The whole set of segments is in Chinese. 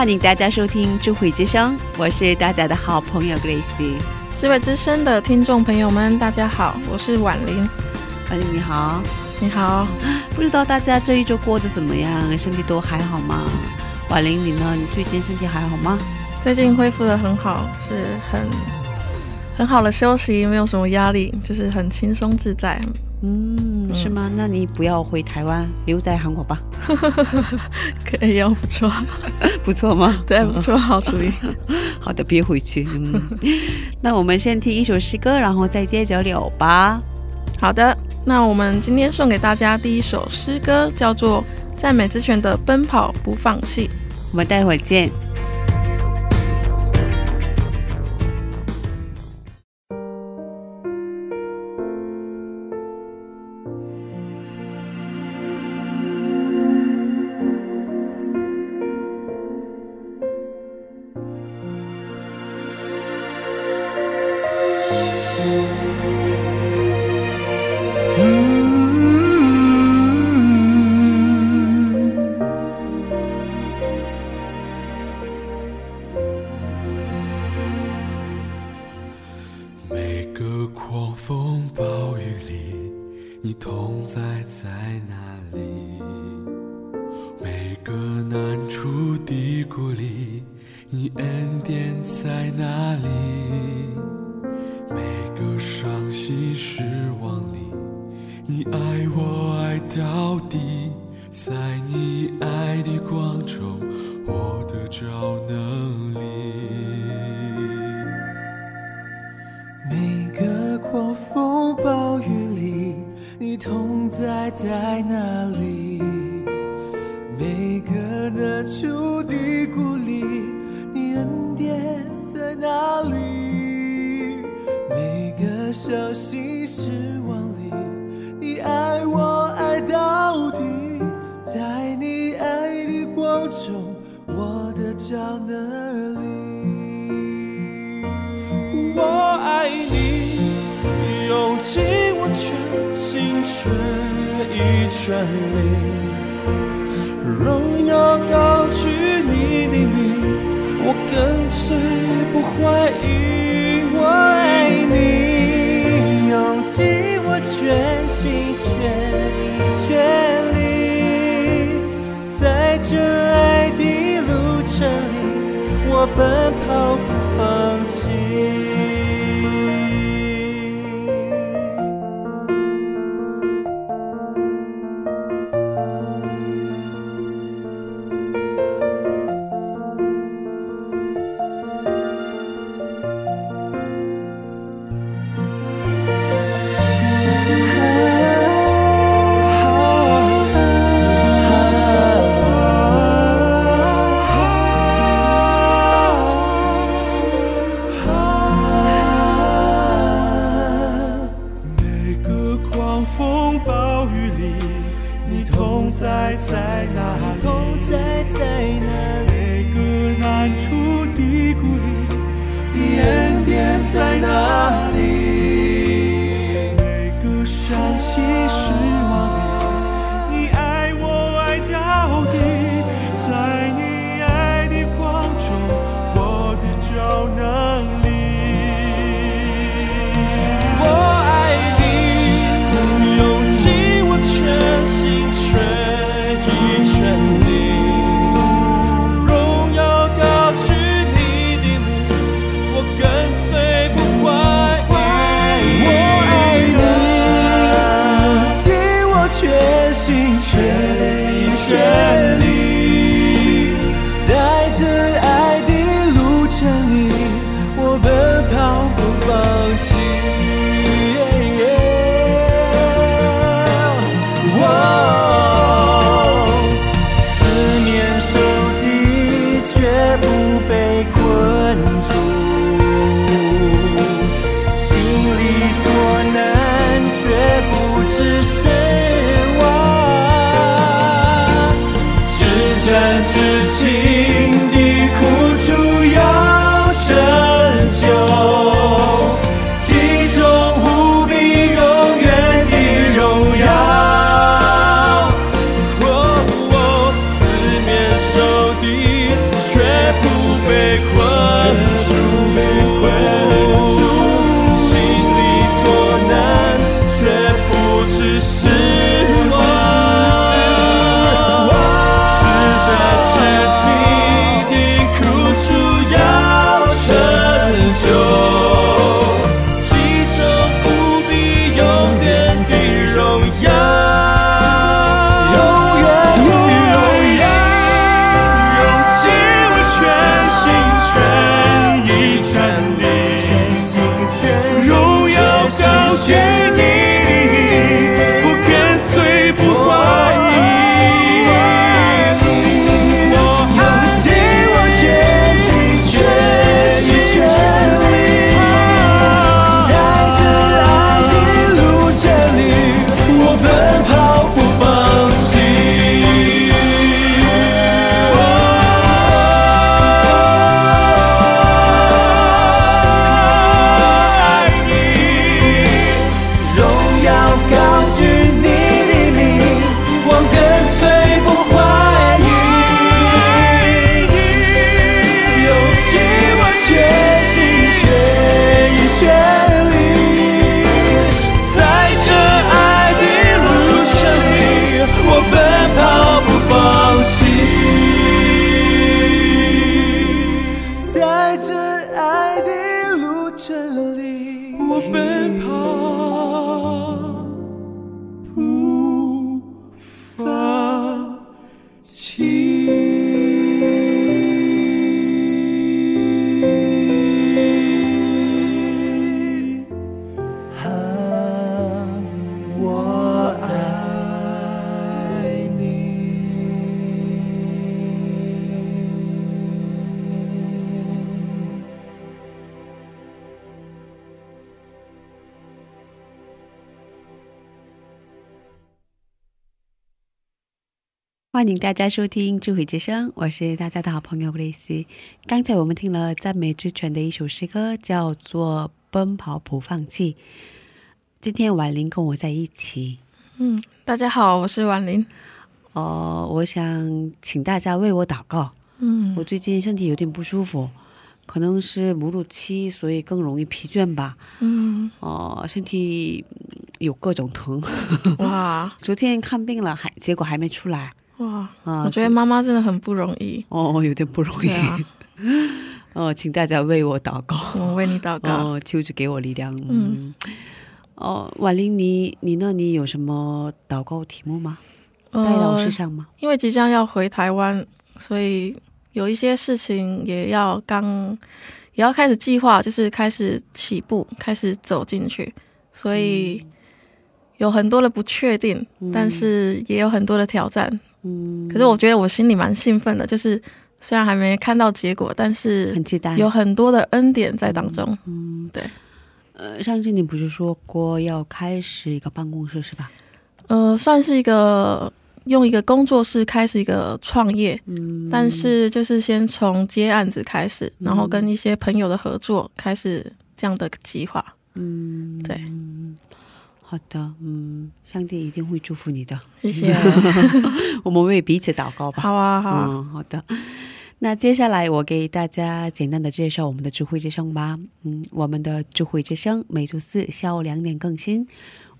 欢迎大家收听智慧之声，我是大家的好朋友 Grace。智慧之声的听众朋友们，大家好，我是婉玲。婉玲你好，你好，不知道大家这一周过得怎么样？身体都还好吗？婉玲你呢？你最近身体还好吗？最近恢复的很好，是很很好的休息，没有什么压力，就是很轻松自在。嗯，是吗？那你不要回台湾，留在韩国吧。可以哦，不错，不错吗？对，不错，好 主意。好的，别回去。嗯，那我们先听一首诗歌，然后再接着聊吧。好的，那我们今天送给大家第一首诗歌，叫做《赞美之泉的奔跑不放弃》。我们待会儿见。雨里，你同在在哪里？每个难处低谷里，你恩典在哪里？每个伤心失望里，你爱我爱到底，在你爱的光中，我的着能在哪里？每个难处低谷里，你恩典在哪里？每个伤心失望里，你爱我爱到底，在你爱的光中，我的脚能力。我爱你，用尽我全心全意全力，荣耀高举你的名，我跟随不怀疑。我爱你，用尽我全心全全力，在这爱的路程里，我奔跑不放弃。迎大家收听智慧之声，我是大家的好朋友布雷斯。刚才我们听了赞美之泉的一首诗歌，叫做《奔跑不放弃》。今天婉玲跟我在一起，嗯，大家好，我是婉玲。哦、我想请大家为我祷告。嗯我最近身体有点不舒服，可能是哺乳期，所以更容易疲倦吧。嗯，哦、身体嗯有各种疼。哇 昨天看病了，还结果还没出来哇，啊。我觉得妈妈真的很不容易。哦，有点不容易。啊，哦，请大家为我祷告。我为你祷告。哦，求主给我力量。嗯嗯。哦，婉玲，你你那里有什么祷告题目吗？带到呃世，上吗？因为即将要回台湾，所以有一些事情也要刚也要开始计划，就是开始起步，开始走进去，所以有很多的不确定，但是也有很多的挑战。嗯，可是我觉得我心里蛮兴奋的，就是虽然还没看到结果，但是很期待。有很多的恩典在当中。嗯，对。呃，上次你不是说过要开始一个办公室是吧？呃，算是一个用一个工作室开始一个创业，嗯，但是就是先从接案子开始，然后跟一些朋友的合作开始这样的计划。嗯，对嗯好的，嗯，上帝一定会祝福你的。谢谢。我们为彼此祷告吧。好啊，好啊。嗯，好的。那接下来我给大家简单的介绍我们的智慧之声吧。嗯，我们的智慧之声每周四下午两点更新。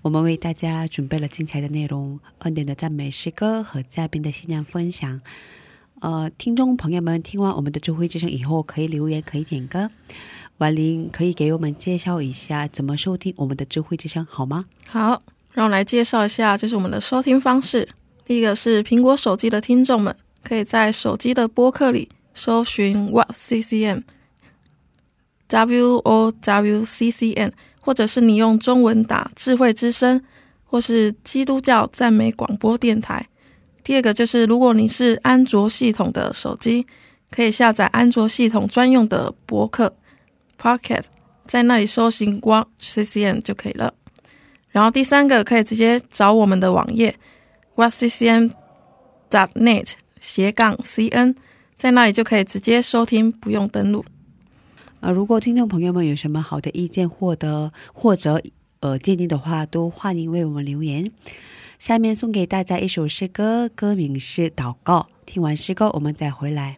我们为大家准备了精彩的内容，恩典的赞美诗歌和嘉宾的信仰分享。呃，听众朋友们，听完我们的智慧之声以后，可以留言，可以点歌。婉玲可以给我们介绍一下怎么收听我们的智慧之声好吗？好，让我来介绍一下，就是我们的收听方式。第一个是苹果手机的听众们，可以在手机的播客里搜寻 What CCM W O W C C N，或者是你用中文打“智慧之声”或是基督教赞美广播电台。第二个就是，如果你是安卓系统的手机，可以下载安卓系统专用的播客 Pocket，在那里搜寻 What C C N 就可以了。然后第三个可以直接找我们的网页 webccm.net 斜杠 cn，在那里就可以直接收听，不用登录。啊，如果听众朋友们有什么好的意见获得或者呃建议的话，都欢迎为我们留言。下面送给大家一首诗歌，歌名是《祷告》。听完诗歌，我们再回来。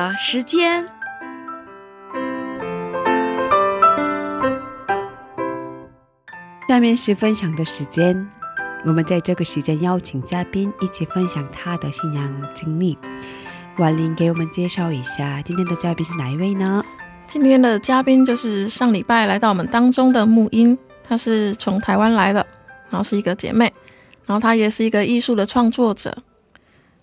时间，下面是分享的时间。我们在这个时间邀请嘉宾一起分享他的信仰经历。婉玲给我们介绍一下今天的嘉宾是哪一位呢？今天的嘉宾就是上礼拜来到我们当中的木英，她是从台湾来的，然后是一个姐妹，然后她也是一个艺术的创作者。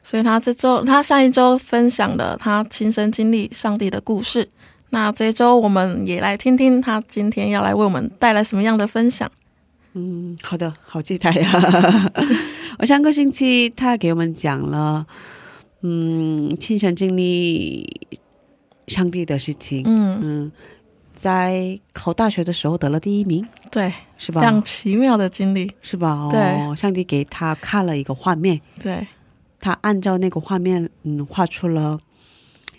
所以他这周，他上一周分享了他亲身经历上帝的故事。那这周我们也来听听他今天要来为我们带来什么样的分享。嗯，好的，好期待呀！我上个星期他给我们讲了，嗯，亲身经历上帝的事情。嗯嗯，在考大学的时候得了第一名，对，是吧？非常奇妙的经历，是吧？对，上帝给他看了一个画面，对。他按照那个画面，嗯，画出了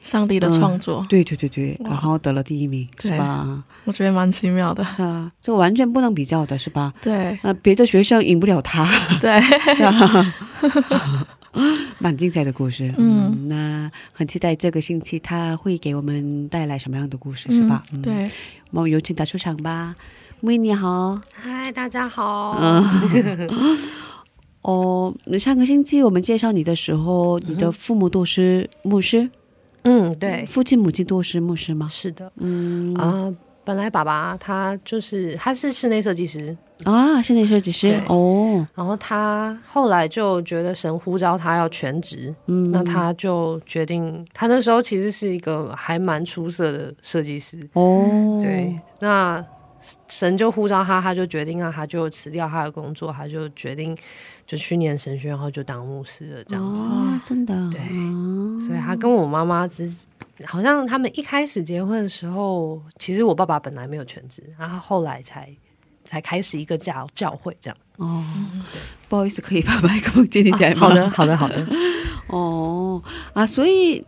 上帝的创作，对对对对，然后得了第一名，是吧？我觉得蛮奇妙的，是啊，这个完全不能比较的，是吧？对，呃，别的学生赢不了他，对，是啊？蛮精彩的故事，嗯，那很期待这个星期他会给我们带来什么样的故事，是吧？对，我们有请他出场吧，木你好，嗨，大家好。哦，上个星期我们介绍你的时候，你的父母都是牧师。嗯，对，父亲母亲都是牧师吗？是的，嗯啊，本来爸爸他就是他是室内设计师啊，室内设计师哦。然后他后来就觉得神呼召他要全职，嗯，那他就决定，他那时候其实是一个还蛮出色的设计师哦。对，那神就呼召他，他就决定让他就辞掉他的工作，他就决定。就去年神学，然后就当牧师了，这样子。哦，真的。对，所以他跟我妈妈只好像他们一开始结婚的时候，其实我爸爸本来没有全职，然后后来才才开始一个教教会这样。哦，对，不好意思，可以把麦克风接一点吗？好的，好 的，好的。哦啊，所以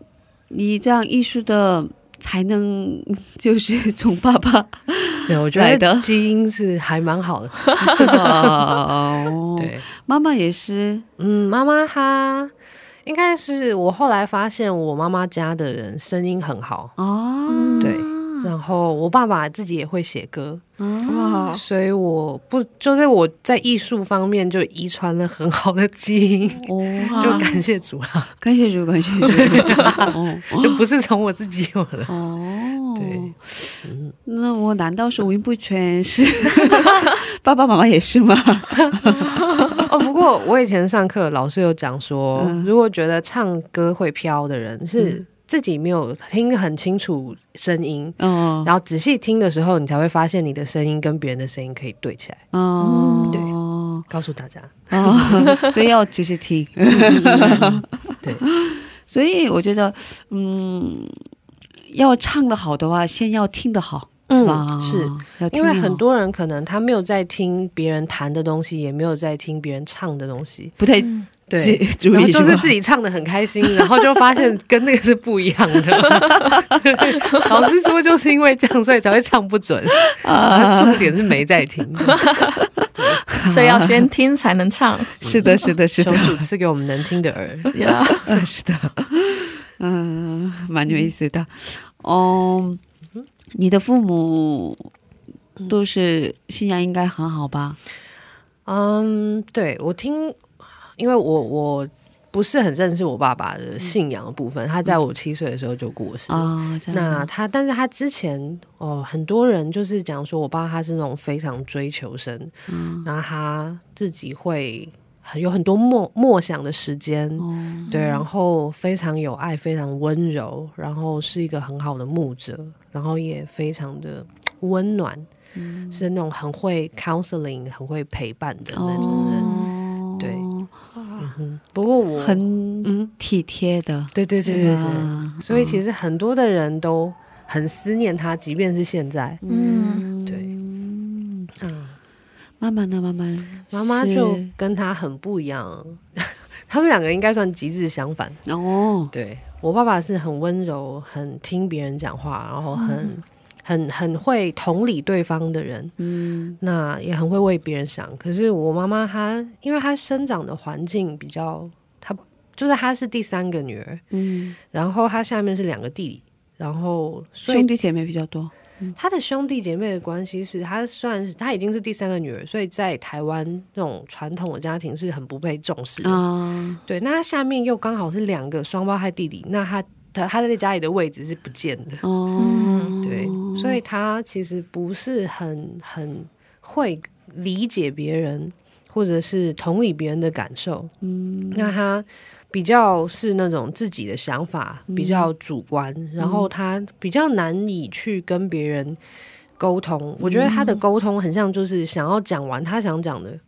你这样艺术的才能 就是从爸爸。对，我觉得基因是还蛮好的，是吧？对，妈妈也是。嗯，妈妈她应该是我后来发现，我妈妈家的人声音很好哦。对，然后我爸爸自己也会写歌。哇！所以我不就是我在艺术方面就遗传了很好的基因，就感谢主啊！感谢主，感谢主，就不是从我自己有的哦。对，那我难道是五音不全？是 爸爸妈妈也是吗？哦，不过我以前上课老师有讲说，如果觉得唱歌会飘的人是。自己没有听很清楚声音，嗯，然后仔细听的时候，你才会发现你的声音跟别人的声音可以对起来。哦，对，告诉大家，所以要仔细听。对，所以我觉得，嗯，要唱的好的话，先要听得好。嗯，是因为很多人可能他没有在听别人弹的东西，也没有在听别人唱的东西，不太对，然后就是自己唱的很开心，然后就发现跟那个是不一样的。老师说就是因为这样，所以才会唱不准啊。重点是没在听，所以要先听才能唱。是的，是的，是的，主赐给我们能听的耳。是的，嗯，蛮有意思的哦。你的父母都是信仰应该很好吧？嗯，对我听，因为我我不是很认识我爸爸的信仰的部分，他在我七岁的时候就过世啊。那他，但是他之前哦，很多人就是讲说我爸他是那种非常追求神，嗯，那他自己会。有很多默默想的时间，对，然后非常有爱，非常温柔，然后是一个很好的牧者，然后也非常的温暖，是那种很会 counseling、很会陪伴的那种人，对，不过我很体贴的，对对对对对，所以其实很多的人都很思念他，即便是现在，嗯，对。妈妈呢？妈妈，妈妈就跟他很不一样。他们两个应该算极致相反。哦。对。我爸爸是很温柔，很听别人讲话，然后很很很会同理对方的人。嗯，那也很会为别人想。可是我妈妈她，因为她生长的环境比较，她就是她是第三个女儿。嗯，然后她下面是两个弟弟，然后兄弟姐妹比较多。她的兄弟姐妹的关系是她算是她已经是第三个女儿，所以在台湾那种传统的家庭是很不被重视的。对，那她下面又刚好是两个双胞胎弟弟，那他他他在家里的位置是不见的。哦，对，所以他其实不是很很会理解别人，或者是同理别人的感受。嗯，那他。比较是那种自己的想法比较主观，然后他比较难以去跟别人沟通。我觉得他的沟通很像就是想要讲完他想讲的，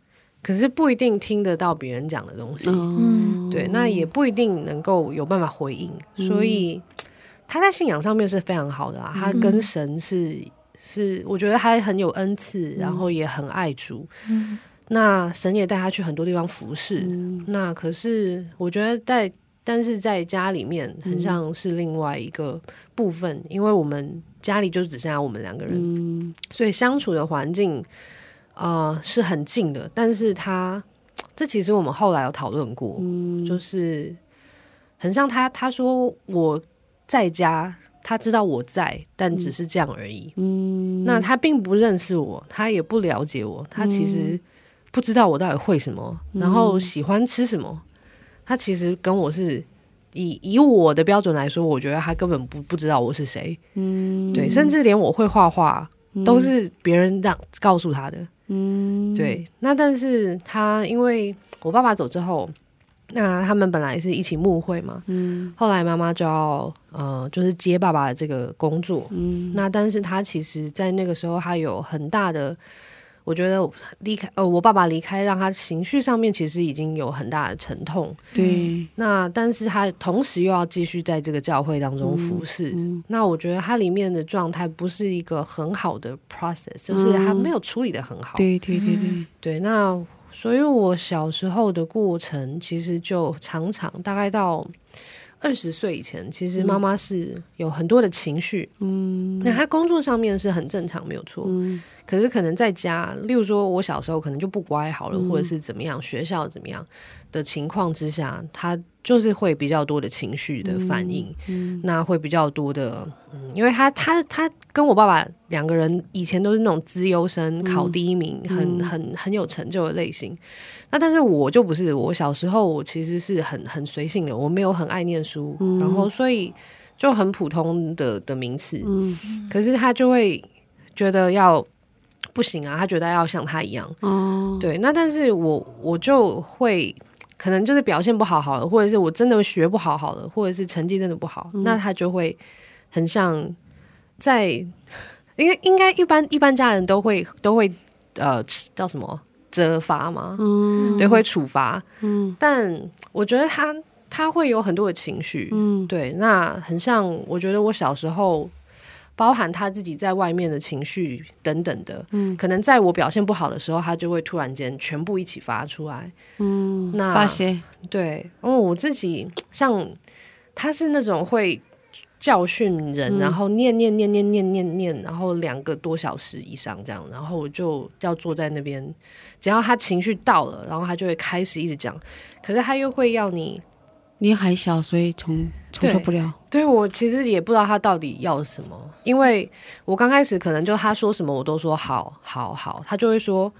可是不一定听得到别人讲的东西。嗯，对，那也不一定能够有办法回应。所以 他在信仰上面是非常好的啊，他跟神是是，我觉得他很有恩赐，然后也很爱主。嗯。那神也带他去很多地方服侍，那可是我觉得在，但是在家里面很像是另外一个部分，因为我们家里就只剩下我们两个人，所以相处的环境啊是很近的。但是他这其实我们后来有讨论过，就是很像他他说我在家，他知道我在，但只是这样而已。嗯，那他并不认识我，他也不了解我，他其实。不知道我到底会什么，然后喜欢吃什么。他其实跟我是以以我的标准来说，我觉得他根本不不知道我是谁。嗯，对，甚至连我会画画都是别人让告诉他的。嗯，对。那但是他因为我爸爸走之后，那他们本来是一起幕会嘛。嗯，后来妈妈就要呃，就是接爸爸的这个工作。嗯，那但是他其实在那个时候，他有很大的。我觉得离开呃，我爸爸离开，让他情绪上面其实已经有很大的沉痛。对，那但是他同时又要继续在这个教会当中服侍。那我觉得他里面的状态不是一个很好的 process，就是他没有处理的很好。对对对对对。那所以，我小时候的过程其实就常常大概到二十岁以前，其实妈妈是有很多的情绪。嗯，那他工作上面是很正常，没有错。嗯。可是可能在家，例如说我小时候可能就不乖好了，或者是怎么样，学校怎么样的情况之下，他就是会比较多的情绪的反应，那会比较多的，嗯，因为他他他跟我爸爸两个人以前都是那种资优生，考第一名，很很很有成就的类型。那但是我就不是，我小时候我其实是很很随性的，我没有很爱念书，然后所以就很普通的的名次，嗯，可是他就会觉得要。不行啊，他觉得要像他一样。哦，对，那但是我我就会可能就是表现不好好了，或者是我真的学不好好了，或者是成绩真的不好，那他就会很像在，应该应该一般一般家人都会都会呃叫什么责罚嘛？嗯，对，会处罚。嗯，但我觉得他他会有很多的情绪。嗯，对，那很像，我觉得我小时候。包含他自己在外面的情绪等等的，嗯，可能在我表现不好的时候，他就会突然间全部一起发出来，嗯，那发泄，对，因为我自己像他是那种会教训人，然后念念念念念念念，然后两个多小时以上这样，然后我就要坐在那边，只要他情绪到了，然后他就会开始一直讲，可是他又会要你。你还小，所以从承受不了。对我其实也不知道他到底要什么，因为我刚开始可能就他说什么我都说好好好，他就会说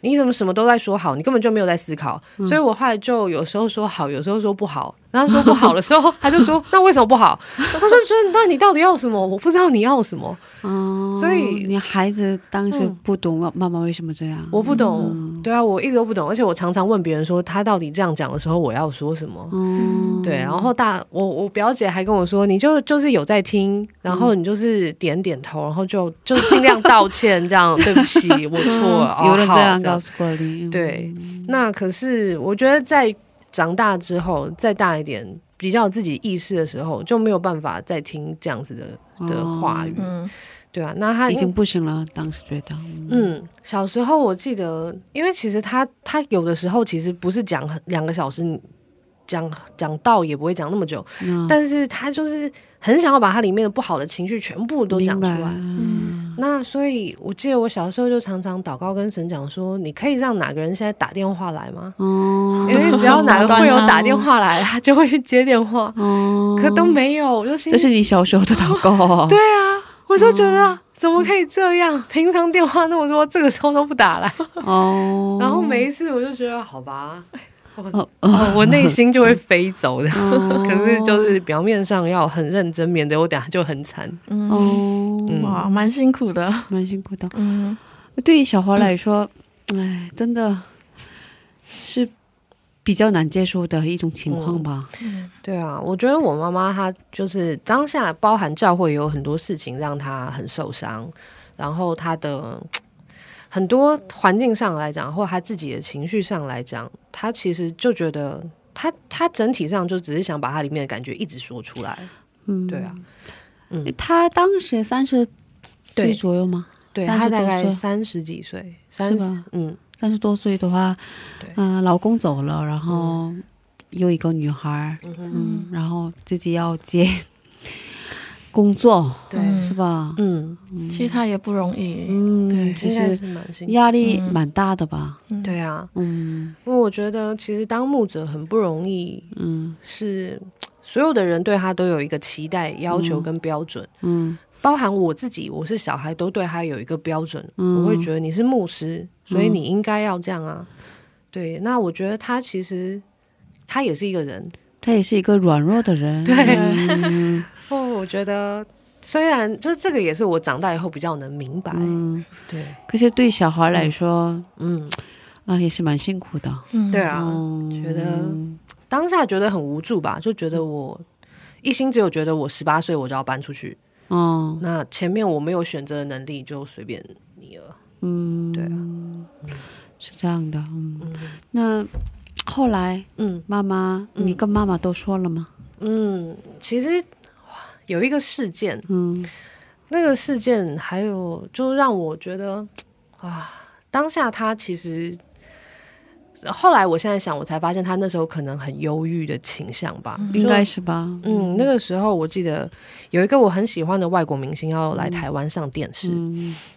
你怎么什么都在说好，你根本就没有在思考。所以我后来就有时候说好，有时候说不好。然后说不好的时候，他就说 那为什么不好？他说说那你到底要什么？我不知道你要什么。哦，所以你孩子当时不懂妈妈为什么这样？我不懂，对啊，我一直都不懂，而且我常常问别人说他到底这样讲的时候我要说什么？嗯，对。然后大我我表姐还跟我说，你就就是有在听，然后你就是点点头，然后就就尽量道歉，这样 对不起，我错了。有人这样告诉过你？对，那可是我觉得在长大之后，再大一点，比较自己意识的时候，就没有办法再听这样子的的话语。对啊，那他已经不行了。当时觉得，嗯，小时候我记得，因为其实他他有的时候其实不是讲两个小时，讲讲道也不会讲那么久，但是他就是很想要把它里面的不好的情绪全部都讲出来。嗯，那所以我记得我小时候就常常祷告跟神讲说，你可以让哪个人现在打电话来吗？哦，因为只要哪个会有打电话来，他就会去接电话。哦，可都没有，我就心这是你小时候的祷告。对啊。我就觉得怎么可以这样？平常电话那么多，这个时候都不打来哦。然后每一次我就觉得好吧，我我内心就会飞走的。可是就是表面上要很认真，免得我等下就很惨。哦，哇，蛮辛苦的，蛮辛苦的。嗯，对于小花来说，哎，真的是。比较难接受的一种情况吧。嗯，对啊，我觉得我妈妈她就是当下包含教会有很多事情让她很受伤，然后她的很多环境上来讲，或他自己的情绪上来讲，他其实就觉得他他整体上就只是想把他里面的感觉一直说出来。嗯，对啊，嗯，他当时三十岁左右吗？对，他大概三十几岁，三十嗯。三十多岁的话，嗯，老公走了，然后又一个女孩，嗯，然后自己要接工作，对，是吧？嗯，其实他也不容易，嗯，对，其实压力蛮大的吧？对啊，嗯，因为我觉得其实当牧者很不容易，嗯，是所有的人对他都有一个期待、要求跟标准，嗯。包含我自己，我是小孩，都对他有一个标准。我会觉得你是牧师，所以你应该要这样啊。对，那我觉得他其实他也是一个人，他也是一个软弱的人。对，哦，我觉得虽然就是这个也是我长大以后比较能明白。嗯，对。可是对小孩来说，嗯啊，也是蛮辛苦的。嗯，对啊，觉得当下觉得很无助吧，就觉得我一心只有觉得我十八岁我就要搬出去。哦，那前面我没有选择的能力，就随便你了。嗯，对啊，是这样的。嗯，那后来，嗯，妈妈，你跟妈妈都说了吗？嗯，其实有一个事件，嗯，那个事件还有就让我觉得，啊，当下他其实。后来，我现在想，我才发现他那时候可能很忧郁的倾向吧，应该是吧。嗯，那个时候我记得有一个我很喜欢的外国明星要来台湾上电视，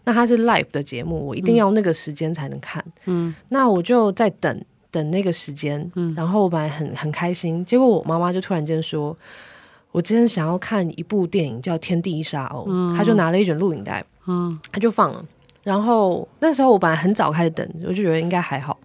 那他是 live 的节目，我一定要那个时间才能看。嗯，那我就在等等那个时间，然后我本来很很开心，结果我妈妈就突然间说，我今天想要看一部电影叫《天地一沙鸥》，他就拿了一卷录影带，嗯，他就放了。然后那时候我本来很早开始等，我就觉得应该还好。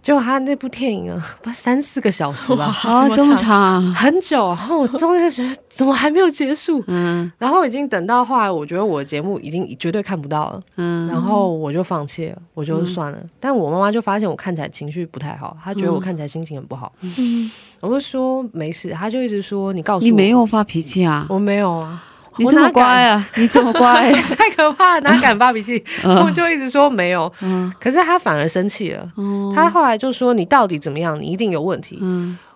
结果他那部电影啊，不三四个小时吧，啊，这么长，很久。然后我中间觉得怎么还没有结束？嗯，然后已经等到后来，我觉得我的节目已经绝对看不到了。嗯，然后我就放弃了，我就算了。但我妈妈就发现我看起来情绪不太好，她觉得我看起来心情很不好。嗯，我就说没事，她就一直说你告诉我，你没有发脾气啊？我没有啊。你这么乖啊！你这么乖，太可怕，哪敢发脾气？我就一直说没有，可是他反而生气了。他后来就说：“你到底怎么样？你一定有问题。”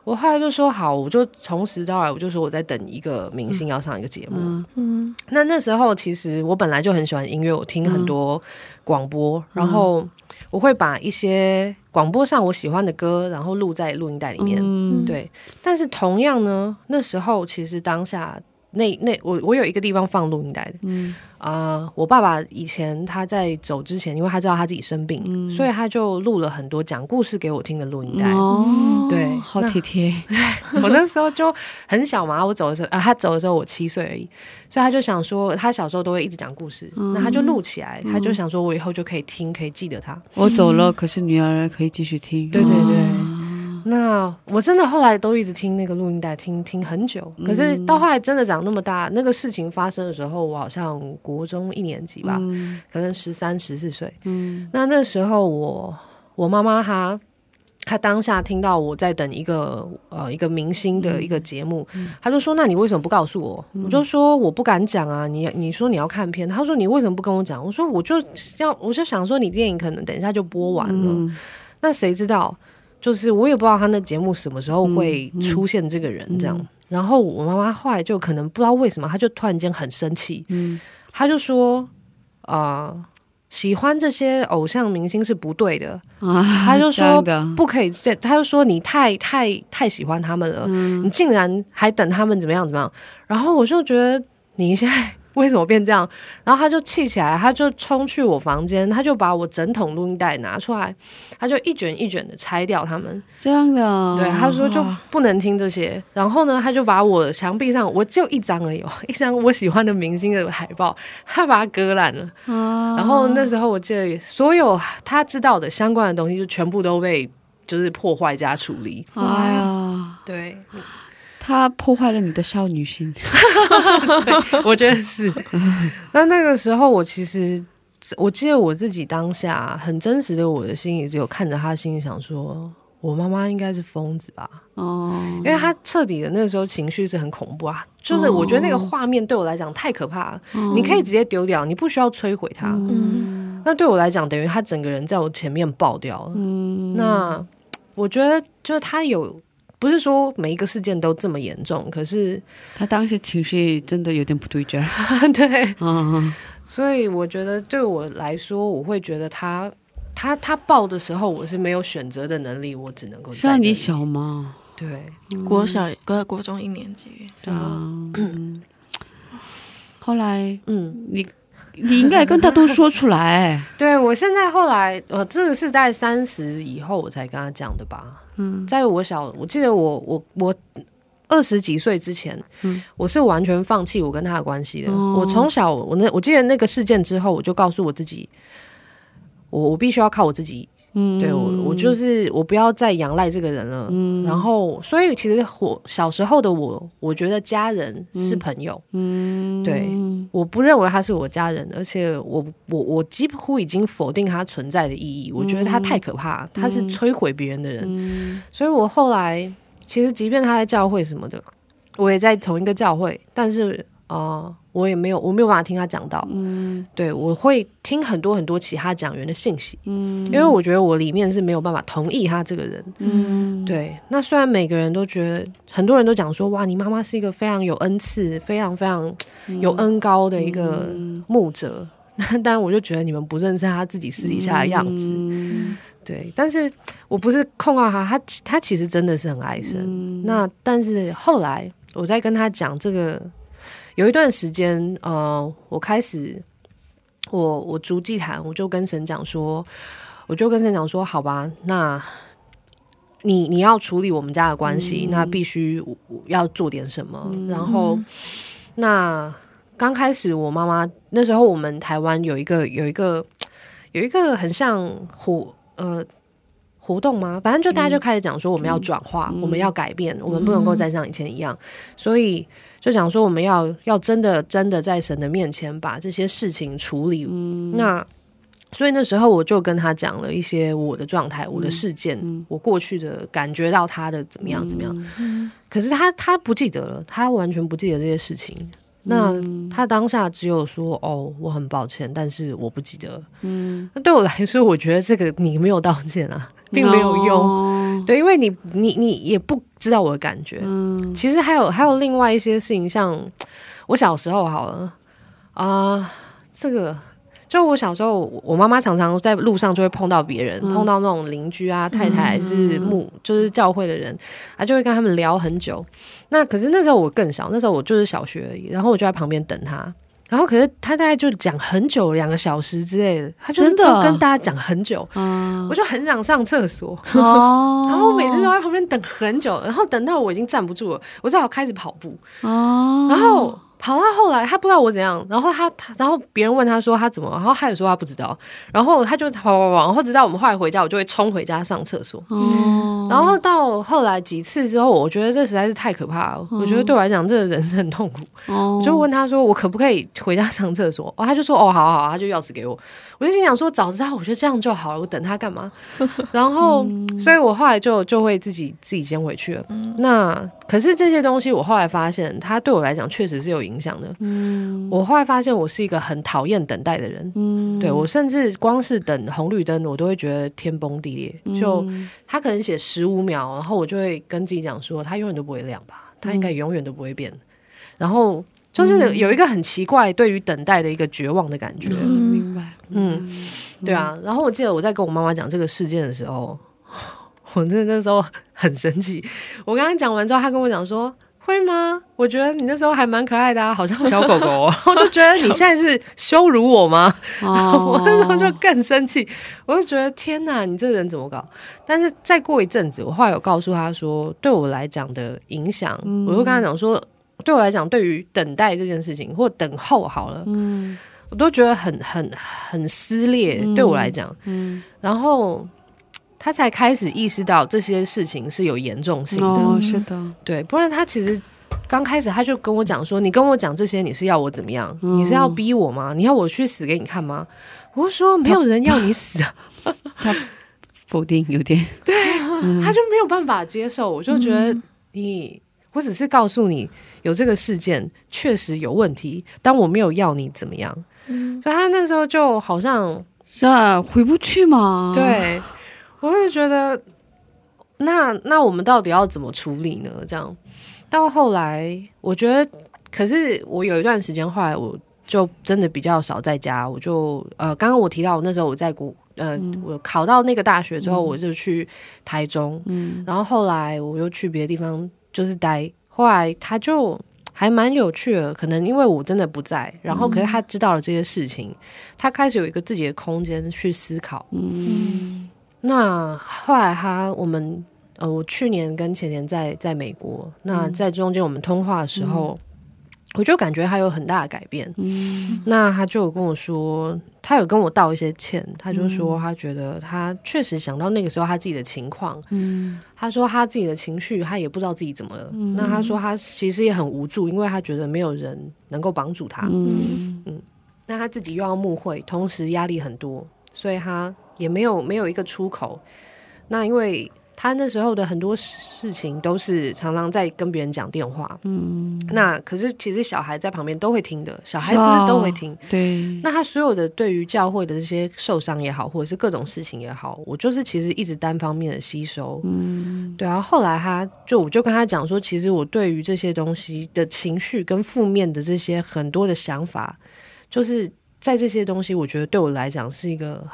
我后来就说：“好，我就从实招来，我就说我在等一个明星要上一个节目。”嗯，那那时候其实我本来就很喜欢音乐，我听很多广播，然后我会把一些广播上我喜欢的歌，然后录在录音带里面。对，但是同样呢，那时候其实当下。那那我我有一个地方放录音带的，嗯啊，我爸爸以前他在走之前，因为他知道他自己生病，所以他就录了很多讲故事给我听的录音带。哦，对，好体贴。我那时候就很小嘛，我走的时候啊，他走的时候我七岁而已，所以他就想说，他小时候都会一直讲故事，那他就录起来，他就想说我以后就可以听，可以记得他。我走了，可是女儿可以继续听。对对对。那我真的后来都一直听那个录音带，听听很久。可是到后来真的长那么大，那个事情发生的时候，我好像国中一年级吧，可能十三十四岁。嗯，那那时候我我妈妈她她当下听到我在等一个呃一个明星的一个节目，她就说：“那你为什么不告诉我？”我就说：“我不敢讲啊，你你说你要看片。”她说：“你为什么不跟我讲？”我说：“我就要我就想说，你电影可能等一下就播完了，那谁知道？”就是我也不知道他那节目什么时候会出现这个人这样，然后我妈妈后来就可能不知道为什么，她就突然间很生气，嗯，她就说啊，喜欢这些偶像明星是不对的。啊，她就说不可以，这她就说你太太太喜欢他们了，你竟然还等他们怎么样怎么样，然后我就觉得你现在。为什么变这样？然后他就气起来，他就冲去我房间，他就把我整桶录音带拿出来，他就一卷一卷的拆掉他们。这样的，对，他说就不能听这些。然后呢，他就把我墙壁上我就一张而已，一张我喜欢的明星的海报，他把它割烂了。然后那时候我记得所有他知道的相关的东西，就全部都被就是破坏加处理。哎呀，对。他破坏了你的少女心，对，我觉得是。那那个时候，我其实我记得我自己当下很真实的，我的心里只有看着他，心里想说，我妈妈应该是疯子吧？哦，因为他彻底的那个时候情绪是很恐怖啊，就是我觉得那个画面对我来讲太可怕了。你可以直接丢掉，你不需要摧毁它。嗯，那对我来讲，等于他整个人在我前面爆掉了。嗯，那我觉得就是他有。不是说每一个事件都这么严重，可是他当时情绪真的有点不对劲。对，嗯，所以我觉得对我来说，我会觉得他他他爆的时候，我是没有选择的能力，我只能够。像你小吗？对，国小国国中一年级。对啊。后来，嗯，你你应该跟他都说出来。对我现在后来，我这个是在三十以后我才跟他讲的吧。嗯，在我小，我记得我我我二十几岁之前，嗯，我是完全放弃我跟他的关系的。我从小，我那我记得那个事件之后，我就告诉我自己，我我必须要靠我自己。嗯，对我，我就是我不要再仰赖这个人了。嗯，然后，所以其实我小时候的我，我觉得家人是朋友。嗯，对，我不认为他是我家人，而且我我我几乎已经否定他存在的意义。我觉得他太可怕，他是摧毁别人的人。嗯，所以我后来其实，即便他在教会什么的，我也在同一个教会，但是啊。我也没有，我没有办法听他讲到。嗯，对，我会听很多很多其他讲员的信息。嗯，因为我觉得我里面是没有办法同意他这个人。嗯，对。那虽然每个人都觉得，很多人都讲说，哇，你妈妈是一个非常有恩赐、非常非常有恩高的一个牧者，但我就觉得你们不认识他自己私底下的样子。对，但是我不是控告他，他他其实真的是很爱神。那但是后来我在跟他讲这个。有一段时间，呃，我开始，我我逐祭坛，我就跟神讲说，我就跟神讲说，好吧，那你你要处理我们家的关系，那必须要做点什么。然后，那刚开始我妈妈那时候，我们台湾有一个有一个有一个很像活呃活动吗？反正就大家就开始讲说我们要转化，我们要改变，我们不能够再像以前一样，所以就想说我们要要真的真的在神的面前把这些事情处理。那所以那时候我就跟他讲了一些我的状态、我的事件、我过去的感觉到他的怎么样怎么样。可是他他不记得了，他完全不记得这些事情。那他当下只有说：“哦，我很抱歉，但是我不记得。”嗯，那对我来说，我觉得这个你没有道歉啊，并没有用。对，因为你你你也不知道我的感觉。嗯，其实还有还有另外一些事情，像我小时候好了啊，这个。就我小时候，我妈妈常常在路上就会碰到别人，碰到那种邻居啊、太太还是牧，就是教会的人，啊，就会跟他们聊很久。那可是那时候我更小，那时候我就是小学而已，然后我就在旁边等他。然后可是他大概就讲很久，两个小时之类的，他就是跟大家讲很久，我就很想上厕所，然后我每次都在旁边等很久，然后等到我已经站不住了，我只好开始跑步，然后。跑到后来，他不知道我怎样，然后他他，然后别人问他说他怎么，然后他也说他不知道，然后他就跑跑跑，然后直到我们后来回家，我就会冲回家上厕所。哦，然后到后来几次之后，我觉得这实在是太可怕了。我觉得对我来讲，这个人是很痛苦。哦，就问他说我可不可以回家上厕所？哦，他就说哦，好好，他就钥匙给我。我就心想说，早知道我觉得这样就好了，我等他干嘛？然后，所以我后来就就会自己自己先回去了。嗯那可是这些东西，我后来发现，它对我来讲确实是有影响的。嗯，我后来发现我是一个很讨厌等待的人。嗯，对我甚至光是等红绿灯，我都会觉得天崩地裂。就他可能写十五秒，然后我就会跟自己讲说，他永远都不会亮吧？他应该永远都不会变。然后。就是有一个很奇怪，对于等待的一个绝望的感觉。明白，嗯，对啊。然后我记得我在跟我妈妈讲这个事件的时候，我真的那时候很生气。我刚刚讲完之后，她跟我讲说：“会吗？我觉得你那时候还蛮可爱的啊，好像小狗狗。”我就觉得你现在是羞辱我吗？我那时候就更生气，我就觉得天哪，你这人怎么搞？但是再过一阵子，我后来有告诉他说，对我来讲的影响，我就跟他讲说。对我来讲，对于等待这件事情或等候好了，嗯，我都觉得很很很撕裂。对我来讲，嗯，然后他才开始意识到这些事情是有严重性的，是的，对，不然他其实刚开始他就跟我讲说：“你跟我讲这些，你是要我怎么样？你是要逼我吗？你要我去死给你看吗？”我说：“没有人要你死啊。”他否定有点，对，他就没有办法接受。我就觉得你，我只是告诉你。有这个事件确实有问题，但我没有要你怎么样，所以他那时候就好像是啊回不去嘛。对，我会觉得那那我们到底要怎么处理呢？这样到后来，我觉得，可是我有一段时间后来，我就真的比较少在家，我就呃，刚刚我提到我那时候我在国呃，我考到那个大学之后，我就去台中，嗯，然后后来我又去别的地方，就是待。后来他就还蛮有趣的，可能因为我真的不在，然后可是他知道了这些事情，他开始有一个自己的空间去思考。嗯，那后来他我们呃，我去年跟前年在在美国，那在中间我们通话的时候。我就感觉他有很大的改变，嗯，那他就有跟我说，他有跟我道一些歉，他就说他觉得他确实想到那个时候他自己的情况，嗯，他说他自己的情绪他也不知道自己怎么了，那他说他其实也很无助，因为他觉得没有人能够帮助他，嗯。嗯，那他自己又要慕会，同时压力很多，所以他也没有没有一个出口，那因为。他那时候的很多事情都是常常在跟别人讲电话，嗯，那可是其实小孩在旁边都会听的，小孩子都会听，对。那他所有的对于教会的这些受伤也好，或者是各种事情也好，我就是其实一直单方面的吸收，嗯，对啊。后来他就我就跟他讲说，其实我对于这些东西的情绪跟负面的这些很多的想法，就是在这些东西，我觉得对我来讲是一个。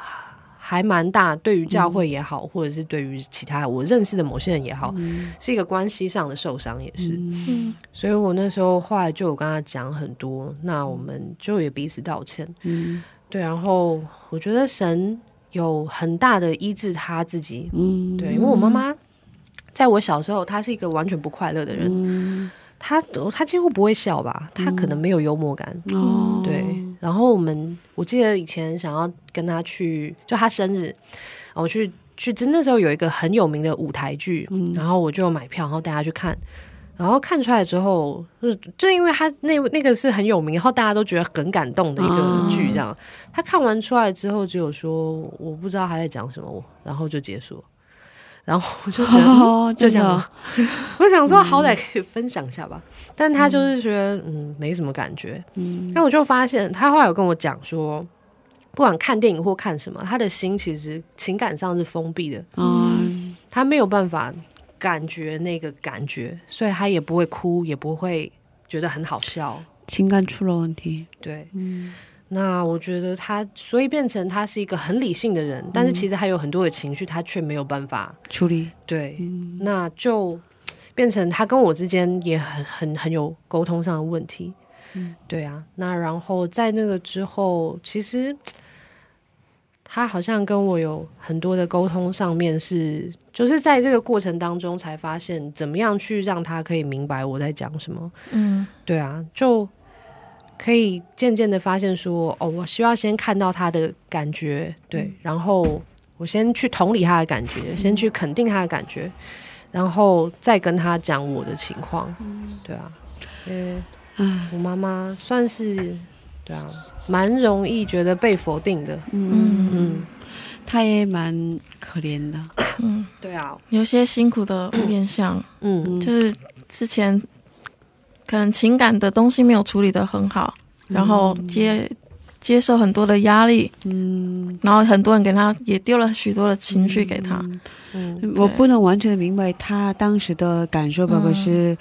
还蛮大，对于教会也好，或者是对于其他我认识的某些人也好，是一个关系上的受伤，也是。嗯，所以我那时候后来就有跟他讲很多，那我们就也彼此道歉。嗯，对，然后我觉得神有很大的医治他自己。嗯，对，因为我妈妈在我小时候，她是一个完全不快乐的人，她她几乎不会笑吧，他可能没有幽默感。哦，对。然后我们我记得以前想要跟他去，就他生日，我去去，真那时候有一个很有名的舞台剧，然后我就买票，然后带他去看。然后看出来之后，就就因为他那那个是很有名，然后大家都觉得很感动的一个剧，这样。他看完出来之后，只有说我不知道他在讲什么，然后就结束。然后我就觉得就这样，我想说好歹可以分享一下吧。但他就是觉得嗯没什么感觉。嗯，那我就发现他后来有跟我讲说，不管看电影或看什么，他的心其实情感上是封闭的。嗯，他没有办法。感觉那个感觉，所以他也不会哭，也不会觉得很好笑。情感出了问题，对，嗯。那我觉得他，所以变成他是一个很理性的人，但是其实还有很多的情绪，他却没有办法处理。对，那就变成他跟我之间也很很很有沟通上的问题。嗯，对啊。那然后在那个之后，其实。他好像跟我有很多的沟通，上面是就是在这个过程当中才发现，怎么样去让他可以明白我在讲什么。嗯，对啊，就可以渐渐的发现说，哦，我需要先看到他的感觉，对，然后我先去同理他的感觉，先去肯定他的感觉，然后再跟他讲我的情况。嗯，对啊，因为我妈妈算是对啊。蛮容易觉得被否定的，嗯。嗯，他也蛮可怜的，嗯，对啊，有些辛苦的面相，嗯，就是之前可能情感的东西没有处理的很好，然后接接受很多的压力，嗯，然后很多人给他也丢了许多的情绪给他，嗯，我不能完全的明白他当时的感受，包括是，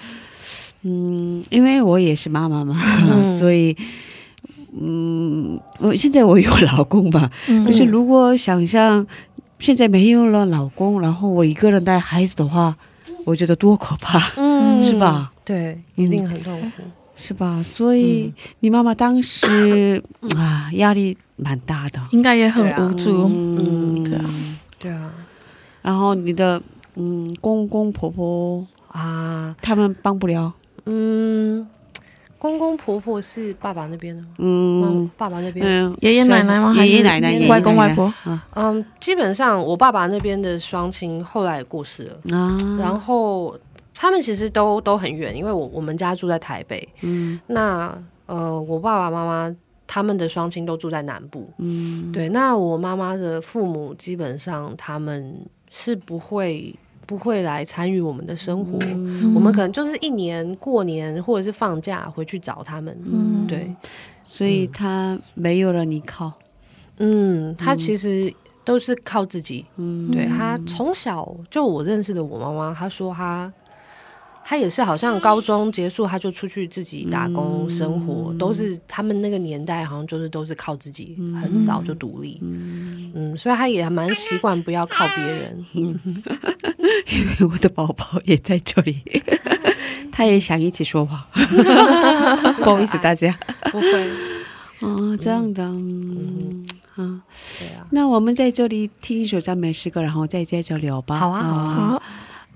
嗯，因为我也是妈妈嘛，所以。嗯，我现在我有老公吧，可是如果想象现在没有了老公，然后我一个人带孩子的话，我觉得多可怕，嗯，是吧？对，一定很痛苦，是吧？所以你妈妈当时啊，压力蛮大的，应该也很无助，嗯，对啊，对啊。然后你的嗯。公公婆婆啊，他们帮不了，嗯。公公婆婆是爸爸那边的，嗯，爸爸那边，爷爷奶奶吗？爷爷奶奶、外公外婆，嗯，基本上我爸爸那边的双亲后来也过世了。啊。然后他们其实都都很远，因为我我们家住在台北，嗯，那呃，我爸爸妈妈他们的双亲都住在南部，嗯，对。那我妈妈的父母基本上他们是不会。不会来参与我们的生活，我们可能就是一年过年或者是放假回去找他们。嗯，对，所以他没有了你靠。嗯，他其实都是靠自己。嗯，对他从小就我认识的我妈妈，她说她。他也是，好像高中结束他就出去自己打工生活，都是他们那个年代，好像就是都是靠自己，很早就独立。嗯，所以他也还蛮习惯不要靠别人。因为我的宝宝也在这里，他也想一起说话。不好意思，大家不会。哦，这样的。嗯，啊，对啊。那我们在这里听一首赞美诗歌，然后再接着聊吧。好啊，好。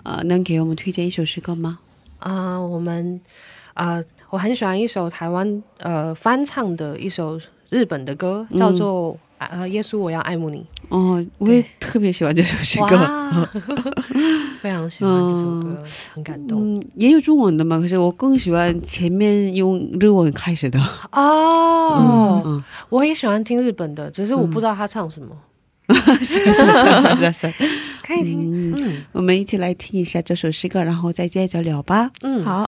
呃，能给我们推荐一首诗歌吗？啊，我们啊，我很喜欢一首台湾呃翻唱的一首日本的歌，叫做《呃耶稣我要爱慕你》。哦，我也特别喜欢这首诗歌，非常喜欢这首歌，很感动。也有中文的嘛，可是我更喜欢前面用日文开始的。哦，我也喜欢听日本的，只是我不知道他唱什么。是是是是是，可以听。嗯，我们一起来听一下这首诗歌，然后再接着聊吧。嗯，好。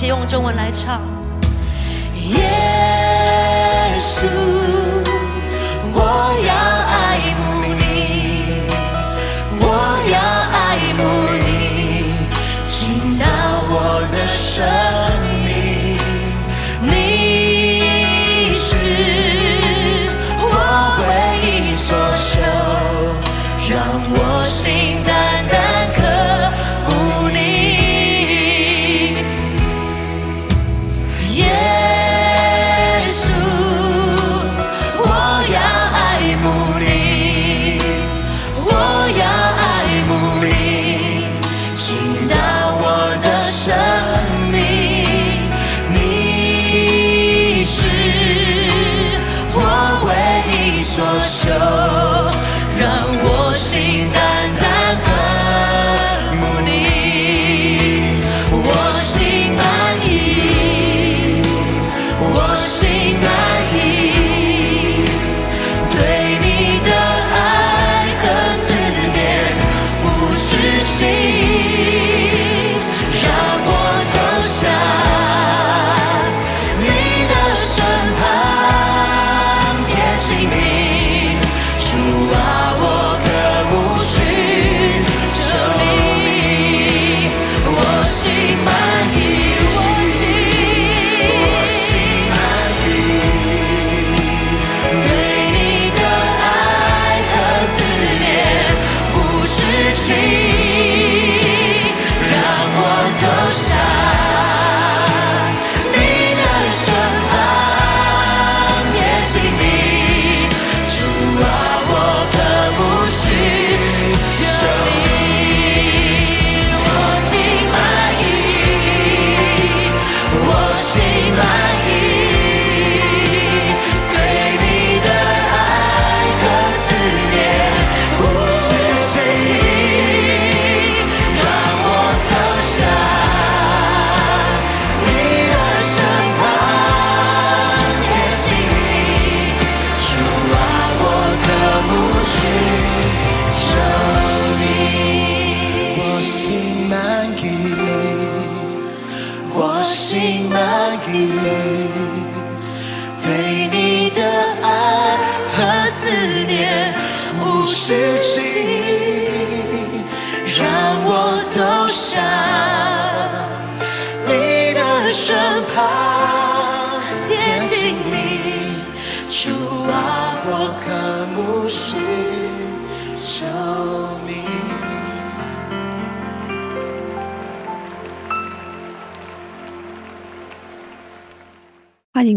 起用中文来唱。